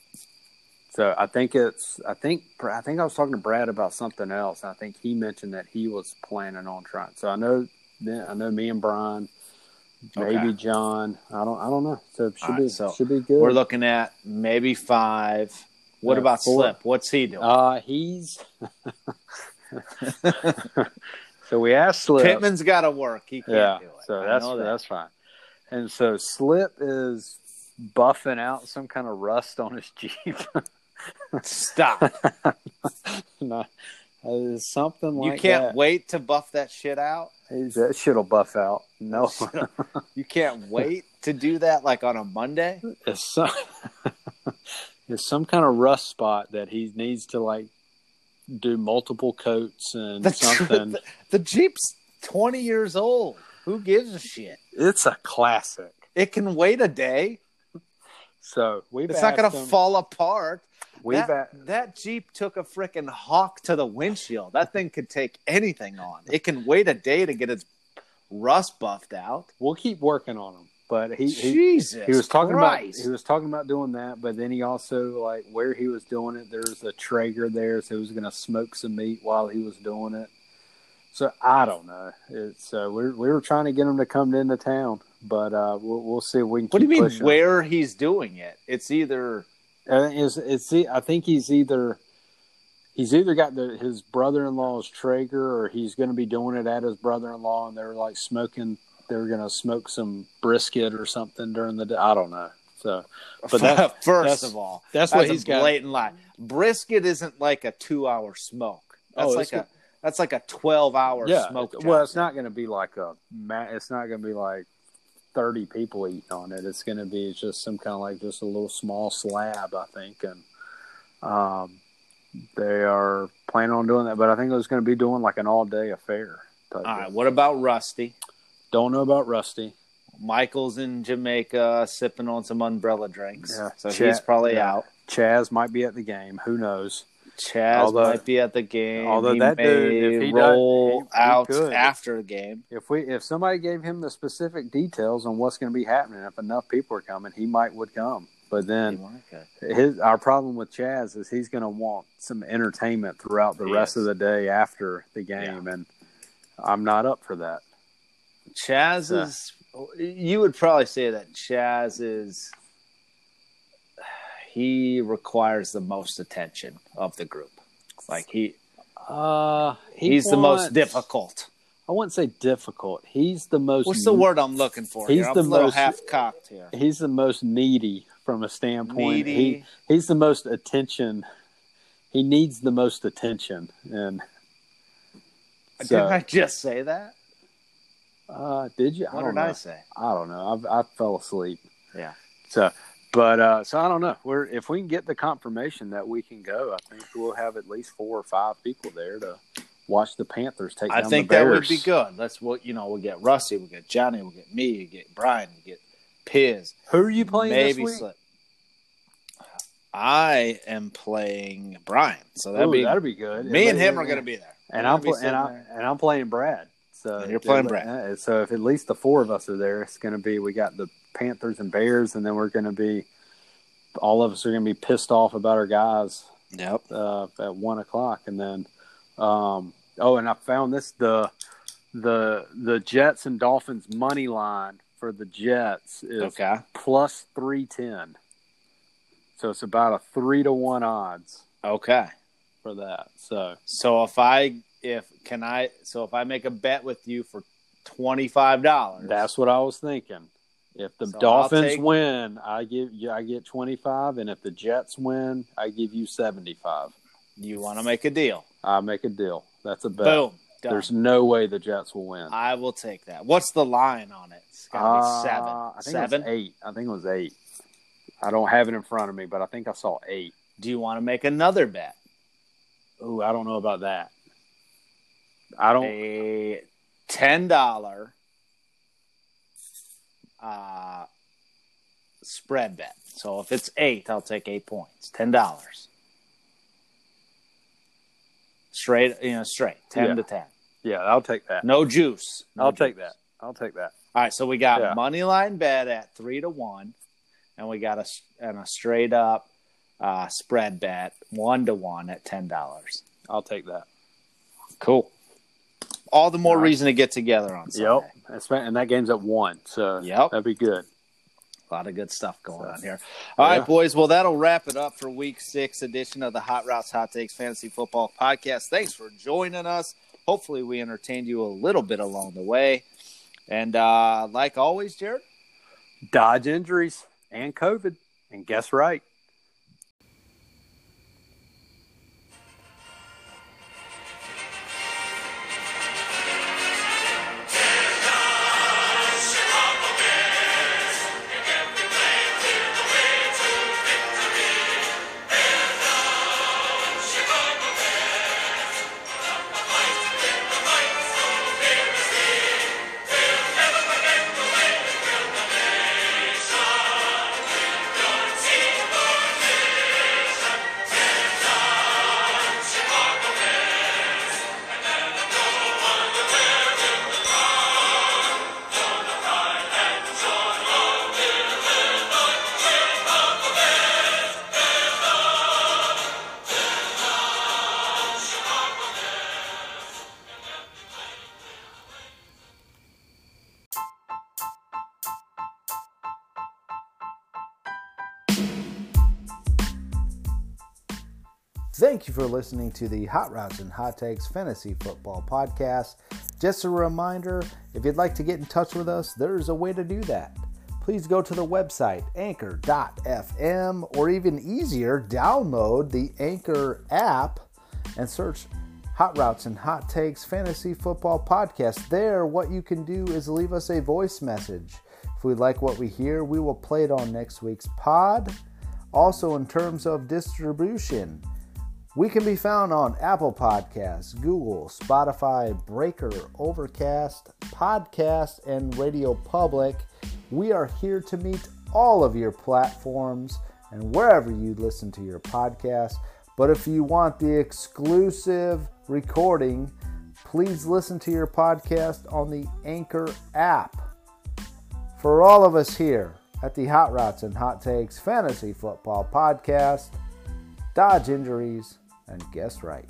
So I think it's I think I think I was talking to Brad about something else. I think he mentioned that he was planning on trying. So I know I know me and Brian, maybe Okay. John. I don't I don't know. So it should All be so should be good. We're looking at maybe five. What Yeah, about four. Slip? What's he doing? uh he's so we asked Slip. Pittman's got to work. He can't yeah, do it. so I that's that. that's fine. And so Slip is buffing out some kind of rust on his Jeep. Stop. no, something like you can't that. wait to buff that shit out. He's- That shit'll buff out. No, You can't wait to do that like on a Monday. it's some, it's some kind of rust spot that he needs to like do multiple coats and The, something. the, the Jeep's 20 years old. Who gives a shit? It's a classic. It can wait a day. So we've It's not going to fall apart. We've that, that Jeep took a freaking hawk to the windshield. That thing could take anything on. It can wait a day to get its rust buffed out. we'll keep working on him, but he he, Jesus. he was talking Christ. about he was talking about doing that, but then he also like where he was doing it. There's a Traeger there, so he was going to smoke some meat while he was doing it. So I don't know. It's uh, we we were trying to get him to come into town, but uh, we'll we'll see if we can. What do you mean pushing. where he's doing it? It's either Uh, it's, it's I think he's either he's either got the, his brother-in-law's Traeger or he's going to be doing it at his brother-in-law, and they're like smoking. They're going to smoke some brisket or something during the day. I don't know. So, but that, first that's- of all, that's that's, what a he's got. blatant lie. Brisket isn't like a two-hour smoke. That's Oh, like a good. that's like a twelve-hour yeah. smoke. well, job. it's not going to be like a. It's not going to be like thirty people eating on it. It's going to be just some kind of like just a little small slab, I think, and um, they are planning on doing that. But I think it was going to be doing like an all-day affair. All right. What about Rusty? Don't know about Rusty. Michael's in Jamaica sipping on some umbrella drinks, Yeah. so Cha- he's probably yeah. out. Chaz might be at the game. Who knows? Chaz Although- might be at the game. although he that dude, if he does- roll he- he out could. after the game. If we if somebody gave him the specific details on what's going to be happening, if enough people are coming, he might would come. But then his our problem with Chaz is he's going to want some entertainment throughout the He rest of the day after the game, and I'm not up for that. Chaz Yeah. is. You would probably say that Chaz is. He requires the most attention of the group. Like he, Uh, he he's the most difficult. I wouldn't say difficult. He's the most. What's the word I'm looking for? He's the most- half cocked here. He's the most needy from a standpoint. Needy. He, he's the most attention. He needs the most attention, and Did so, I just say that? Uh, did you? I What don't did know. I say? I don't know. I, I fell asleep. Yeah. So, but uh, so I don't know. We're if we can get the confirmation that we can go, I think we'll have at least four or five people there to watch the Panthers take. Down the street. I think that would be good. That's what you know. We'll get Rusty, We'll get Johnny, We'll get me, We'll get Brian, We'll get Piz, Who are you playing maybe this week? Slip. I am playing Brian, so that'd Ooh, be that'd be good. me and him are going to be there. and I'm pl- and I'm there. and I'm playing Brad. So And you're playing Brad. uh, So if at least the four of us are there, it's going to be we got the Panthers and Bears, and then we're going to be all of us are going to be pissed off about our guys Yep. uh, at one o'clock, and then um, oh, and I found this the the the Jets and Dolphins money line for the Jets is Okay. plus three ten. So it's about a three to one odds Okay. for that. So So if I if can I so if I make a bet with you for twenty five dollars, that's what I was thinking. If the So Dolphins take- win, I give you I get twenty five, and if the Jets win, I give you seventy five. you want to make a deal. I make a deal. That's a bet. Boom. Done. There's no way the Jets will win. I will take that. What's the line on it? It's gotta Uh, be seven. I think seven. it was eight. I think it was eight. I don't have it in front of me, but I think I saw eight. Do you want to make another bet? Ooh, I don't know about that. I don't. A ten dollar uh, spread bet. So if it's eight, I'll take eight points. Ten dollars. Straight, you know, straight ten Yeah. to ten. Yeah, I'll take that. No juice. No I'll take that. I'll take that. All right, so we got Yeah. money line bet at three to one, and we got a and a straight up uh, spread bet one to one at ten dollars. I'll take that. Cool. All the more right. reason to get together on Sunday. Yep. That's. And that game's at one. So Yep. that'd be good. A lot of good stuff going So, on here. All right, yeah. boys. Well, that'll wrap it up for week six edition of the Hot Routes Hot Takes Fantasy Football Podcast. Thanks for joining us. Hopefully, we entertained you a little bit along the way. And uh, like always, Jared, Dodge injuries and COVID. And guess right. You for listening to the Hot Routes and Hot Takes Fantasy Football Podcast. Just a reminder if you'd like to get in touch with us, there's a way to do that. Please go to the website anchor.fm or even easier, download the Anchor app and search Hot Routes and Hot Takes Fantasy Football Podcast. There, what you can do is leave us a voice message. If we like what we hear, we will play it on next week's pod. Also, in terms of distribution, we can be found on Apple Podcasts, Google, Spotify, Breaker, Overcast, Podcast, and Radio Public. We are here to meet all of your platforms and wherever you listen to your podcast. But if you want the exclusive recording, please listen to your podcast on the Anchor app. For all of us here at the Hot Routes and Hot Takes Fantasy Football Podcast, dodge injuries and guess right.